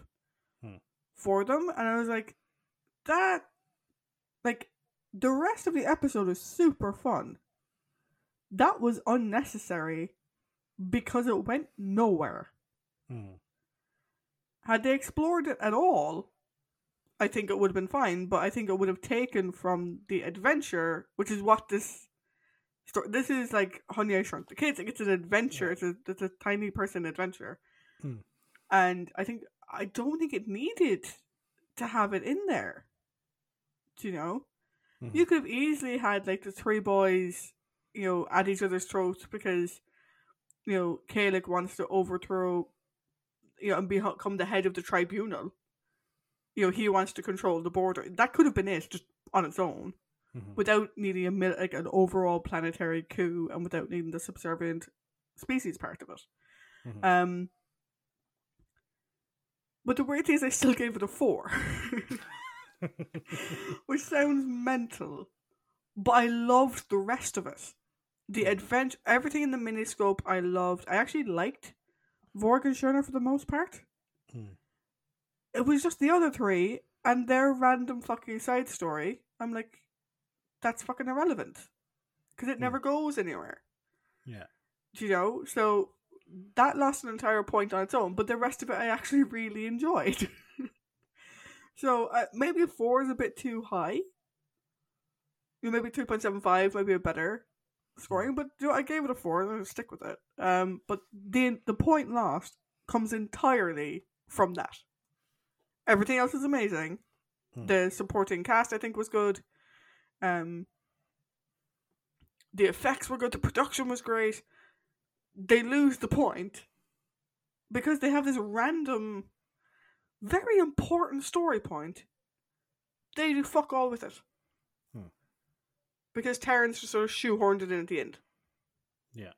Speaker 2: Hmm.
Speaker 1: for them and i was like that like the rest of the episode is super fun that was unnecessary because it went nowhere.
Speaker 2: Mm.
Speaker 1: Had they explored it at all, I think it would have been fine, but I think it would have taken from the adventure, which is what this story. This is like Honey I Shrunk the Kids. Like it's an adventure.
Speaker 2: Yeah.
Speaker 1: It's a it's a tiny person adventure,
Speaker 2: Hmm.
Speaker 1: and I think I don't think it needed to have it in there. Do you know?
Speaker 2: Mhm.
Speaker 1: You could have easily had like the three boys, you know, at each other's throats because, you know, Kalik wants to overthrow, you know, and become the head of the tribunal. You know, he wants to control the border. That could have been it, just on its own,
Speaker 2: Mhm.
Speaker 1: without needing a mil- like an overall planetary coup and without needing the subservient species part of it.
Speaker 2: Mhm.
Speaker 1: Um, but the weird thing is, I still gave it a four. which sounds mental, but I loved the rest of it. The adventure, everything in the miniscope, I loved. I actually liked Vorg and Shirna for the most part.
Speaker 2: Hmm.
Speaker 1: It was just the other three and their random fucking side story. I'm like, that's fucking irrelevant because it
Speaker 2: Hmm.
Speaker 1: never goes anywhere.
Speaker 2: yeah.
Speaker 1: Do you know? So that lost an entire point on its own, but the rest of it I actually really enjoyed. so uh, maybe four is a bit too high. Maybe three point seven five might be a better scoring, but I gave it a four. and I'm stick with it. Um, but the the point lost comes entirely from that. Everything else is amazing.
Speaker 2: Hmm.
Speaker 1: The supporting cast I think was good. Um, the effects were good. The production was great. They lose the point because they have this random, very important story point. They do fuck all with it. Because Terrance just sort of shoehorned it in at the end.
Speaker 2: Yeah.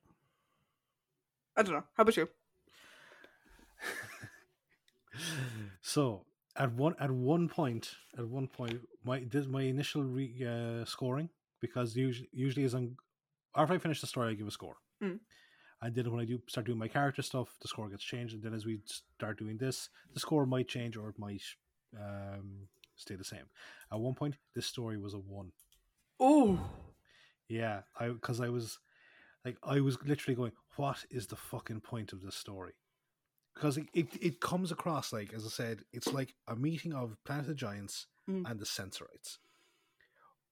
Speaker 1: I don't know. How about you?
Speaker 2: so at one at one point at one point my this my initial re, uh, scoring because usually usually as I'm after I finish the story I give a score.
Speaker 1: Mm.
Speaker 2: And then when I do start doing my character stuff, the score gets changed. And then as we start doing this, the score might change or it might um, stay the same. At one point, this story was a one.
Speaker 1: Oh,
Speaker 2: Yeah, I because I was like I was literally going, what is the fucking point of this story? Because it, it, it comes across like, as I said, it's like a meeting of Planet of Giants
Speaker 1: Mm.
Speaker 2: and the Sensorites.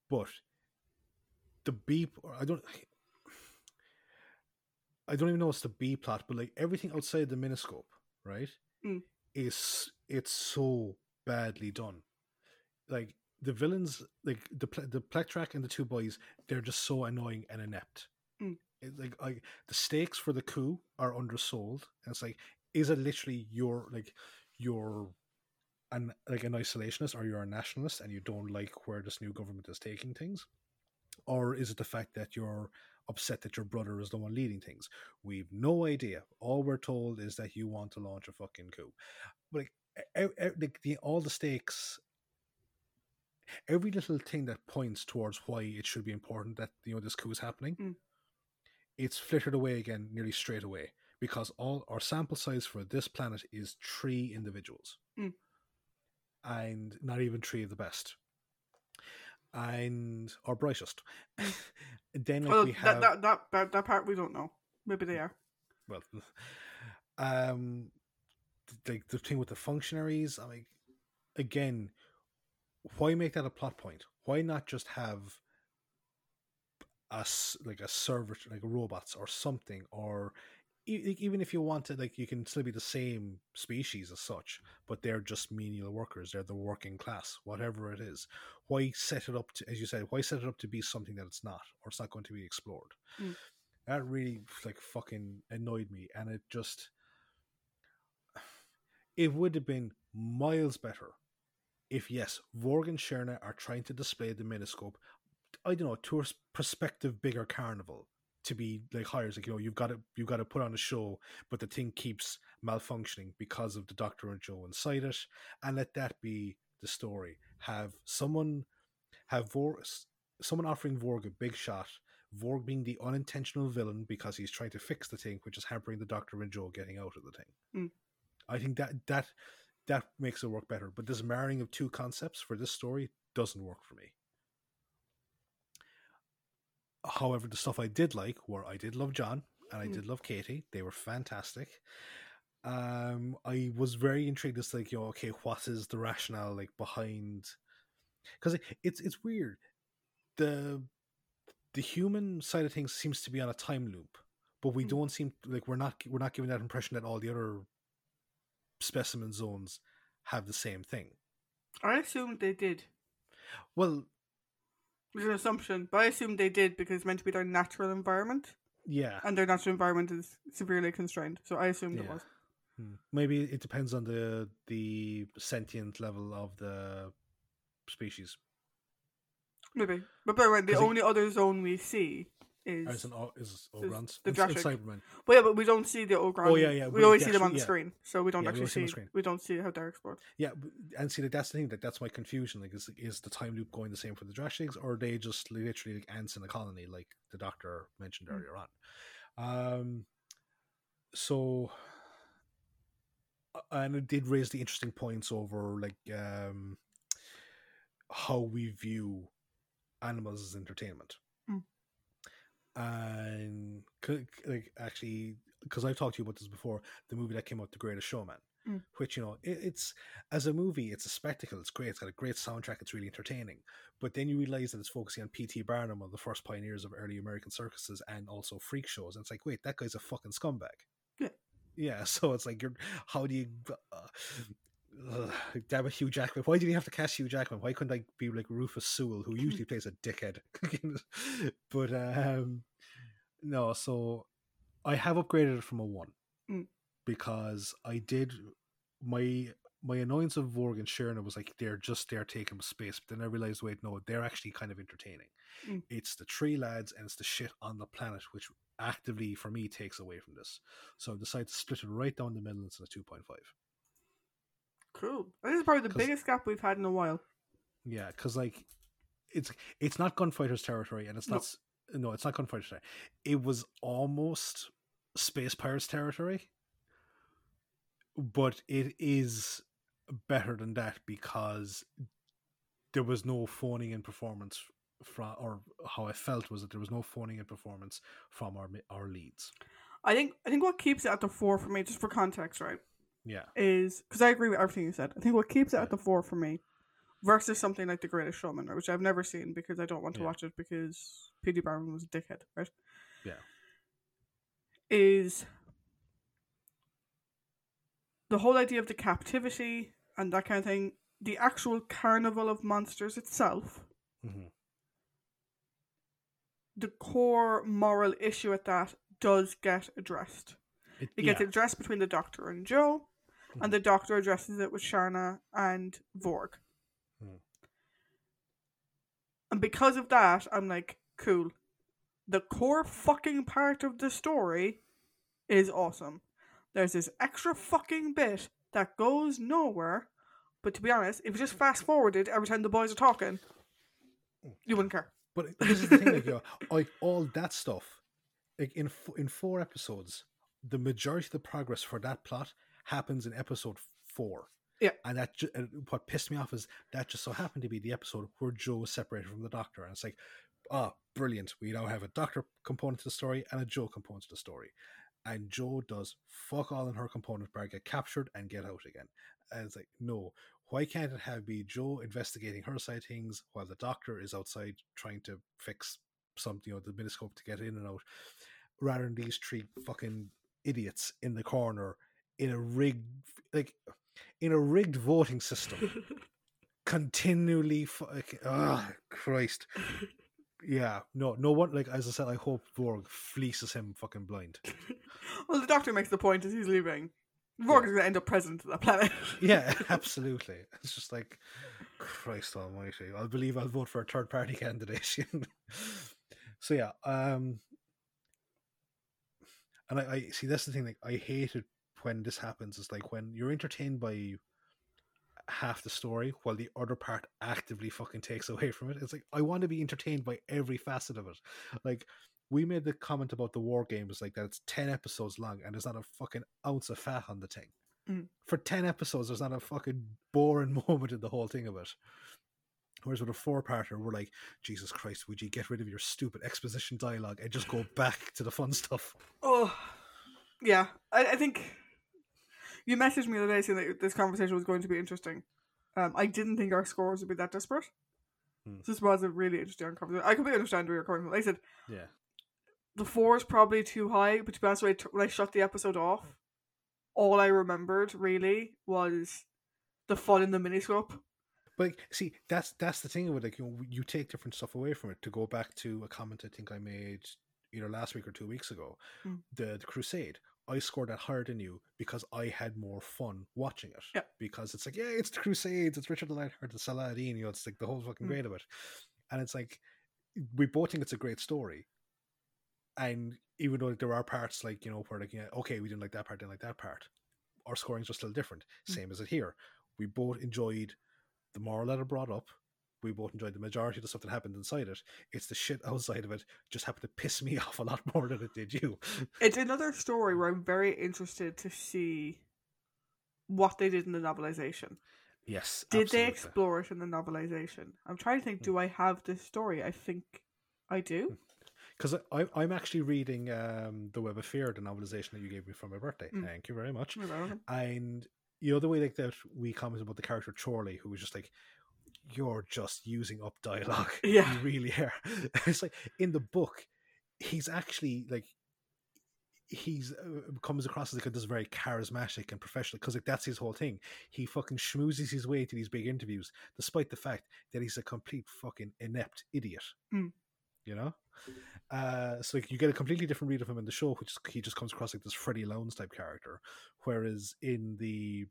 Speaker 2: But the beep or I don't, I don't even know it's the B plot, but like everything outside the miniscope, right,
Speaker 1: Mm.
Speaker 2: is it's so badly done. Like the villains, like the the Pletrac and the two boys, they're just so annoying and inept.
Speaker 1: Mm.
Speaker 2: It's like I, the stakes for the coup are undersold, and it's like, is it literally your like your an like an isolationist or you're a nationalist and you don't like where this new government is taking things or is it the fact that you're upset that your brother is the one leading things we've no idea all we're told is that you want to launch a fucking coup but like, like the, all the stakes every little thing that points towards why it should be important that you know this coup is happening
Speaker 1: Mm.
Speaker 2: it's flittered away again nearly straight away because all our sample size for this planet is three individuals
Speaker 1: Mm.
Speaker 2: and not even three of the best and or brightest then like
Speaker 1: well,
Speaker 2: we
Speaker 1: that,
Speaker 2: have
Speaker 1: that, that, that, that part we don't know. Maybe they are.
Speaker 2: well um like the thing with the functionaries i mean again why make that a plot point? Why not just have us like a server like robots or something or e- even if you wanted like you can still be the same species as such but they're just menial workers. They're the working class whatever it is. Why set it up to as you said why set it up to be something that it's not or it's not going to be explored?
Speaker 1: Mm.
Speaker 2: that really like fucking annoyed me and it just it would have been miles better if yes vorg and Shirna are trying to display the miniscope i don't know to a prospective bigger carnival to be like hires like you know you've got to you've got to put on a show but the thing keeps malfunctioning because of the doctor and Jo inside it and let that be the story. Have someone have vorg someone offering vorg a big shot vorg being the unintentional villain because he's trying to fix the thing which is hampering the doctor and Jo getting out of the thing.
Speaker 1: Mm.
Speaker 2: i think that that that makes it work better but this marrying of two concepts for this story doesn't work for me however, the stuff I did like were I did love Jon and I
Speaker 1: Mm.
Speaker 2: did love Katy. They were fantastic. Um, I was very intrigued as to, like, you know, okay, what is the rationale like behind? Because it's it's weird. The the human side of things seems to be on a time loop, but we
Speaker 1: Mm.
Speaker 2: don't seem like we're not we're not giving that impression that all the other specimen zones have the same thing.
Speaker 1: I assumed they did.
Speaker 2: Well,
Speaker 1: It's an assumption, but I assumed they did because it's meant to be their natural environment,
Speaker 2: yeah,
Speaker 1: and their natural environment is severely constrained. So I assumed it was.
Speaker 2: Hmm. Maybe it depends on the the sentient level of the species.
Speaker 1: Maybe. But mind, the
Speaker 2: 'Cause it-
Speaker 1: only other zone we see is.
Speaker 2: Is an is Ogrons?
Speaker 1: the
Speaker 2: It's-
Speaker 1: Jurassic.
Speaker 2: it's Cybermen.
Speaker 1: Well, yeah, but we don't see the Ogron.
Speaker 2: Oh, yeah, yeah,
Speaker 1: We
Speaker 2: we-
Speaker 1: always see them on the
Speaker 2: yeah.
Speaker 1: screen, so we don't
Speaker 2: Yeah,
Speaker 1: actually
Speaker 2: always see.
Speaker 1: We don't see how they're explored.
Speaker 2: Yeah, and see, like that's the thing. Like that's my confusion. Like, is is the time loop going the same for the Jurassics, or are they just literally like ants in a colony, like the Doctor mentioned
Speaker 1: Mm.
Speaker 2: earlier on? Um, so, uh, and it did raise the interesting points over like um how we view animals as entertainment. And like actually, because I've talked to you about this before, the movie that came out, The Greatest Showman,
Speaker 1: Mm.
Speaker 2: which you know, it, it's as a movie, it's a spectacle. It's great. It's got a great soundtrack. It's really entertaining. But then you realize that it's focusing on P.T. Barnum, one of the first pioneers of early American circuses, and also freak shows. And it's like, wait, that guy's a fucking scumbag.
Speaker 1: Yeah.
Speaker 2: Yeah. So it's like, you're how do you? Uh, Ugh, damn it, Hugh Jackman. Why did he have to cast Hugh Jackman? Why couldn't I be like Rufus Sewell, who usually plays a dickhead? but um no, so I have upgraded it from a one
Speaker 1: Mm.
Speaker 2: because I did my my annoyance of Vorg and Shirna was like they're just there taking space, but then I realized wait, no, they're actually kind of entertaining.
Speaker 1: Mm.
Speaker 2: It's the three lads and it's the shit on the planet which actively for me takes away from this. So I decided to split it right down the middle into a two point five.
Speaker 1: Cool. This is probably the biggest gap we've had in a while.
Speaker 2: Yeah, because like it's it's not gunfighters territory, and it's not s- no, it's not gunfighters territory. It was almost space pirates territory, but it is better than that because there was no phoning in performance from, or how I felt was that there was no phoning in performance from our our leads.
Speaker 1: I think. I think what keeps it at the four for me, just for context, right,
Speaker 2: Yeah,
Speaker 1: is because I agree with everything you said. I think what keeps it at the fore for me, versus something like The Greatest Showman, which I've never seen because I don't want to
Speaker 2: Yeah.
Speaker 1: watch it because P.T. Barnum was a dickhead, right?
Speaker 2: Yeah.
Speaker 1: Is the whole idea of the captivity and that kind of thing, the actual carnival of monsters itself,
Speaker 2: hmm
Speaker 1: the core moral issue at that does get addressed.
Speaker 2: it,
Speaker 1: It
Speaker 2: yeah.
Speaker 1: gets addressed between the Doctor and
Speaker 2: Jo.
Speaker 1: And the Doctor addresses it with Shirna and Vorg.
Speaker 2: Mhm.
Speaker 1: And because of that, I'm like, cool. The core fucking part of the story is awesome. There's this extra fucking bit that goes nowhere, but to be honest, if you just fast forwarded every time the boys are talking, you wouldn't care.
Speaker 2: But this is the thing, like, you know, like all that stuff, like in in four episodes, the majority of the progress for that plot happens in episode four.
Speaker 1: Yeah.
Speaker 2: and that ju- and what pissed me off is that just so happened to be the episode where Jo was separated from the Doctor, and it's like, ah, brilliant. We now have a Doctor component to the story and a Jo component to the story, and Jo does fuck all in her component bar, get captured and get out again. And it's like, no, why can't it have be Jo investigating her side things while the doctor is outside trying to fix something, you know, the miniscope to get in and out, rather than these three fucking idiots in the corner in a rigged, like, in a rigged voting system, continually, fucking, oh, Christ. Yeah, no, no one, like, as I said, I hope Vorg fleeces him fucking blind.
Speaker 1: well, the Doctor makes the point as he's leaving. Vorg is going to end up president of that planet.
Speaker 2: Yeah, absolutely. It's just like Christ Almighty. I'll believe I'll vote for a third party candidate. so yeah, um, and I, I see that's the thing. Like I hate it when this happens. It's like when you're entertained by half the story while the other part actively fucking takes away from it. It's like I want to be entertained by every facet of it. Like we made the comment about the war games, like that it's ten episodes long and there's not a fucking ounce of fat on the thing.
Speaker 1: Mm.
Speaker 2: For ten episodes, there's not a fucking boring moment in the whole thing of it. Whereas with a four-parter, we're like, Jesus Christ, would you get rid of your stupid exposition dialogue and just go back to the fun stuff?
Speaker 1: Oh, yeah. I, I think you messaged me the other day saying that this conversation was going to be interesting. Um, I didn't think our scores would be that disparate.
Speaker 2: Hmm.
Speaker 1: This was a really interesting conversation. I completely understand where you're coming from. I said,
Speaker 2: Yeah.
Speaker 1: the four is probably too high, but to be honest, when I, t- when I shut the episode off, all I remembered really was the fun in the miniscope.
Speaker 2: But see, that's that's the thing with like you know, you take different stuff away from it. To go back to a comment I think I made either last week or two weeks ago,
Speaker 1: Mm.
Speaker 2: the, the Crusade. I scored that higher than you because I had more fun watching it.
Speaker 1: Yeah.
Speaker 2: Because it's like, yeah, it's the Crusades, it's Richard the Lionheart, it's Saladin, you know, it's like the whole fucking
Speaker 1: Mm.
Speaker 2: grade of it. And it's like we both think it's a great story. And even though there are parts like, you know, where like, yeah, okay, we didn't like that part, didn't like that part, our scorings are still different.
Speaker 1: Mm.
Speaker 2: Same as it here. We both enjoyed the moral that it brought up. We both enjoyed the majority of the stuff that happened inside it. It's the shit outside of it just happened to piss me off a lot more than it did you.
Speaker 1: It's another story where I'm very interested to see what they did in the novelization.
Speaker 2: Yes.
Speaker 1: Did they explore it in the novelization? I'm trying to think.
Speaker 2: Mm.
Speaker 1: Do I have this story? I think I do.
Speaker 2: Because I, I'm actually reading um, The Web of Fear, the novelization that you gave me for my birthday.
Speaker 1: Mm.
Speaker 2: Thank you very much. And you know the way like that we commented about the character Chorley, who was just like, "You're just using up dialogue.
Speaker 1: Yeah.
Speaker 2: you really are." it's like in the book, he's actually like he's uh, comes across as like this very charismatic and professional because like that's his whole thing. He fucking schmoozes his way to these big interviews, despite the fact that he's a complete fucking inept idiot.
Speaker 1: Mm.
Speaker 2: You know, uh, so like you get a completely different read of him in the show, which is, he just comes across like this Freddie Lowndes type character, whereas in the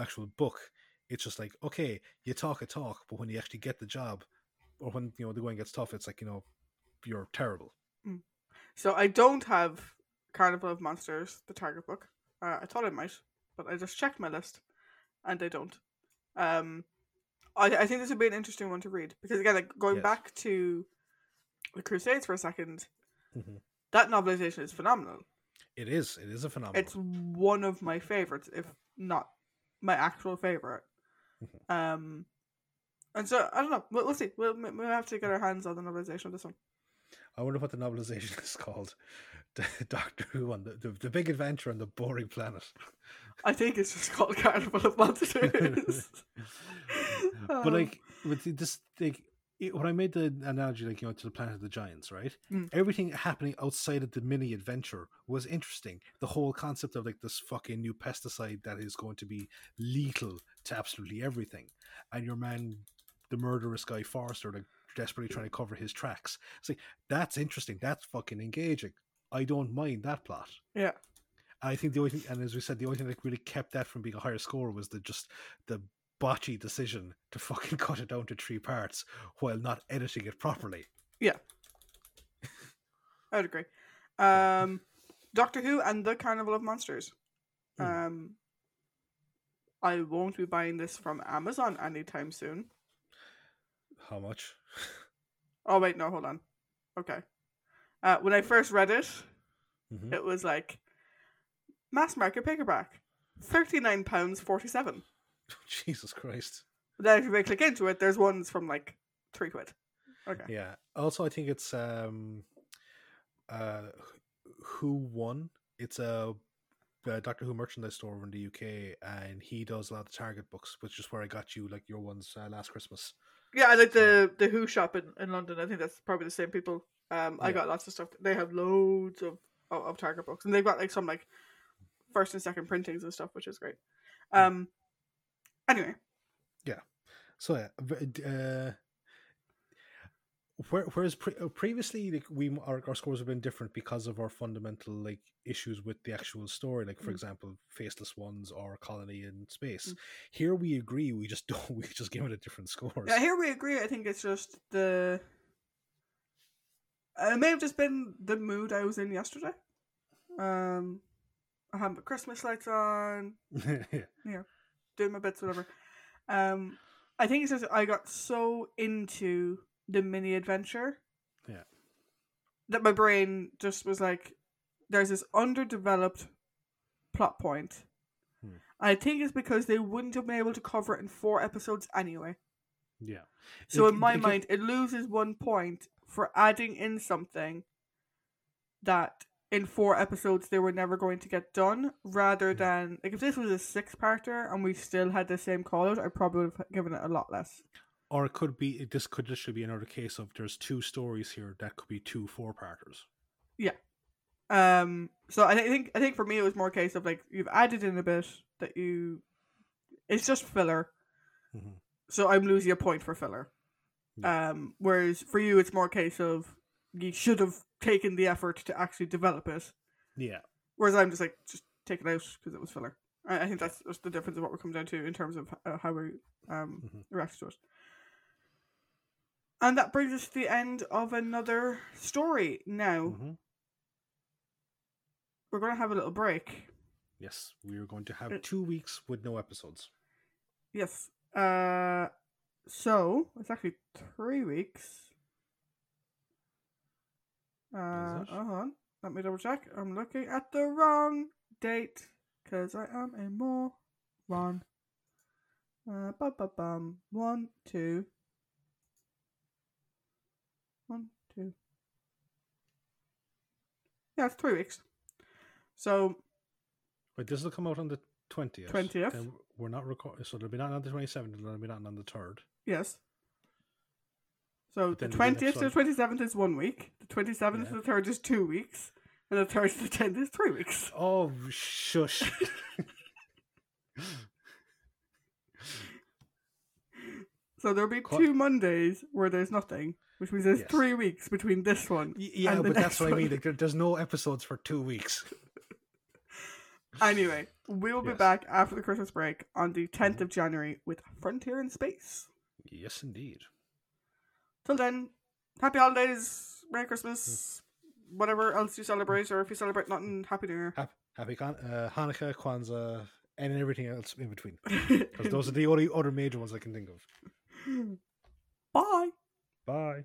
Speaker 2: actual book, it's just like okay, you talk a talk, but when you actually get the job, or when you know the going gets tough, it's like you know you're terrible.
Speaker 1: So I don't have Carnival of Monsters, the Target book. Uh, I thought I might, but I just checked my list, and I don't. Um, I I think this would be an interesting one to read because again, like going
Speaker 2: Yes.
Speaker 1: back to the Crusades for a 2nd
Speaker 2: Mhm.
Speaker 1: that novelization is phenomenal.
Speaker 2: It is. It is a phenomenal.
Speaker 1: It's one of my favorites, if not my actual favorite.
Speaker 2: Mhm.
Speaker 1: Um, and so I don't know. We'll, we'll see. We'll we'll have to get our hands on the novelization of this one.
Speaker 2: I wonder what the novelization is called. The Doctor Who on the, the the Big Adventure on the Boring Planet.
Speaker 1: I think it's just called Carnival of Monsters.
Speaker 2: but
Speaker 1: Um,
Speaker 2: like with this, like it, when I made the analogy, like you know, to the Planet of the Giants, right?
Speaker 1: Mm.
Speaker 2: Everything happening outside of the mini adventure was interesting. The whole concept of like this fucking new pesticide that is going to be lethal to absolutely everything, and your man, the murderous guy Forrester, like desperately trying to cover his tracks. It's like that's interesting. That's fucking engaging. I don't mind that plot.
Speaker 1: yeah,
Speaker 2: I think the only thing, and as we said, the only thing that really kept that from being a higher score was the just the botchy decision to fucking cut it down to three parts while not editing it properly. Yeah.
Speaker 1: I would agree. Um, Doctor Who and the Carnival of Monsters.
Speaker 2: Hmm.
Speaker 1: Um, I won't be buying this from Amazon anytime soon.
Speaker 2: How much?
Speaker 1: Oh wait, no, hold on. Okay. Uh, when I first read it,
Speaker 2: Mhm.
Speaker 1: it was like mass market paperback, thirty nine pounds forty seven.
Speaker 2: Jesus Christ!
Speaker 1: Then if you click into it, there's ones from like three quid. Okay.
Speaker 2: Yeah. Also, I think it's um, uh, Who won? It's a, uh Doctor Who merchandise store in the UK, and he does a lot of Target books, which is where I got you like your ones uh, last Christmas.
Speaker 1: Yeah, I like the the Who shop in, in London. I think that's probably the same people. Um, I
Speaker 2: Yeah.
Speaker 1: got lots of stuff. They have loads of, of of Target books, and they've got like some like first and second printings and stuff, which is great. Um. Anyway,
Speaker 2: Yeah. So yeah, uh, where, whereas pre- uh, previously like we our, our scores have been different because of our fundamental like issues with the actual story, like for
Speaker 1: Mm.
Speaker 2: example, Faceless Ones or Colony in Space.
Speaker 1: Mm.
Speaker 2: Here we agree, we just don't. We just give it a different score
Speaker 1: yeah, here we agree. I think it's just the. uh, It may have just been the mood I was in yesterday. Um, I had my Christmas lights on.
Speaker 2: yeah.
Speaker 1: Doing my bits, whatever. Um, I think it's just I got so into the mini adventure,
Speaker 2: Yeah.
Speaker 1: that my brain just was like, "There's this underdeveloped plot point."
Speaker 2: Hmm.
Speaker 1: I think it's because they wouldn't have been able to cover it in four episodes anyway.
Speaker 2: Yeah.
Speaker 1: So
Speaker 2: It-
Speaker 1: in my
Speaker 2: it- it-
Speaker 1: mind, it loses one point for adding in something that in four episodes they were never going to get done, rather than like if this was a six-parter and we still had the same call out, I probably would have given it a lot less.
Speaker 2: Or it could be this could literally be another case of there's two stories here that could be two four parters. Yeah.
Speaker 1: Um, so I think I think for me it was more a case of like you've added in a bit that you, it's just filler.
Speaker 2: Mhm.
Speaker 1: So I'm losing a point for filler.
Speaker 2: Yeah.
Speaker 1: Um, whereas for you it's more a case of you should have taken the effort to actually develop it.
Speaker 2: Yeah.
Speaker 1: Whereas I'm just like just take it out because it was filler. I, I think that's, that's the difference of what we're coming down to in terms of uh, how we um
Speaker 2: Mhm.
Speaker 1: react to it. And that brings us to the end of another story. Now
Speaker 2: hmm
Speaker 1: we're going to have a little break.
Speaker 2: Yes, we are going to have
Speaker 1: Uh,
Speaker 2: two weeks with no episodes.
Speaker 1: Yes. Uh, so it's actually three weeks. Uh, hold on. Let me double check. I'm looking at the wrong date because I am a moron. Uh, bum, bum, bum. One, two. One, two. Yeah, it's three weeks. So
Speaker 2: Wait, this will come out on the twentieth.
Speaker 1: 20th.
Speaker 2: Then we're not recording, so there'll be not on the twenty seventh, and there'll be nothing on the third.
Speaker 1: Yes. So the twentieth to the twenty seventh is one week. The twenty seventh
Speaker 2: Yeah.
Speaker 1: to the third is two weeks, and the third to the tenth is three weeks.
Speaker 2: Oh, shush!
Speaker 1: So there'll be two Mondays where there's nothing, which means there's
Speaker 2: Yes.
Speaker 1: three weeks between this one.
Speaker 2: Y- yeah, but that's what I mean. Like, there's no episodes for two weeks.
Speaker 1: Anyway, we'll be
Speaker 2: Yes.
Speaker 1: back after the Christmas break on the tenth mm-hmm. of January with Frontier in Space.
Speaker 2: Yes, indeed.
Speaker 1: Till then, happy holidays, Merry Christmas, whatever else you celebrate, or if you celebrate nothing, Happy New Year.
Speaker 2: Happy, happy Kwan- uh, Hanukkah, Kwanzaa, and everything else in between. Because those are the only other major ones I can think of.
Speaker 1: Bye.
Speaker 2: Bye.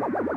Speaker 2: you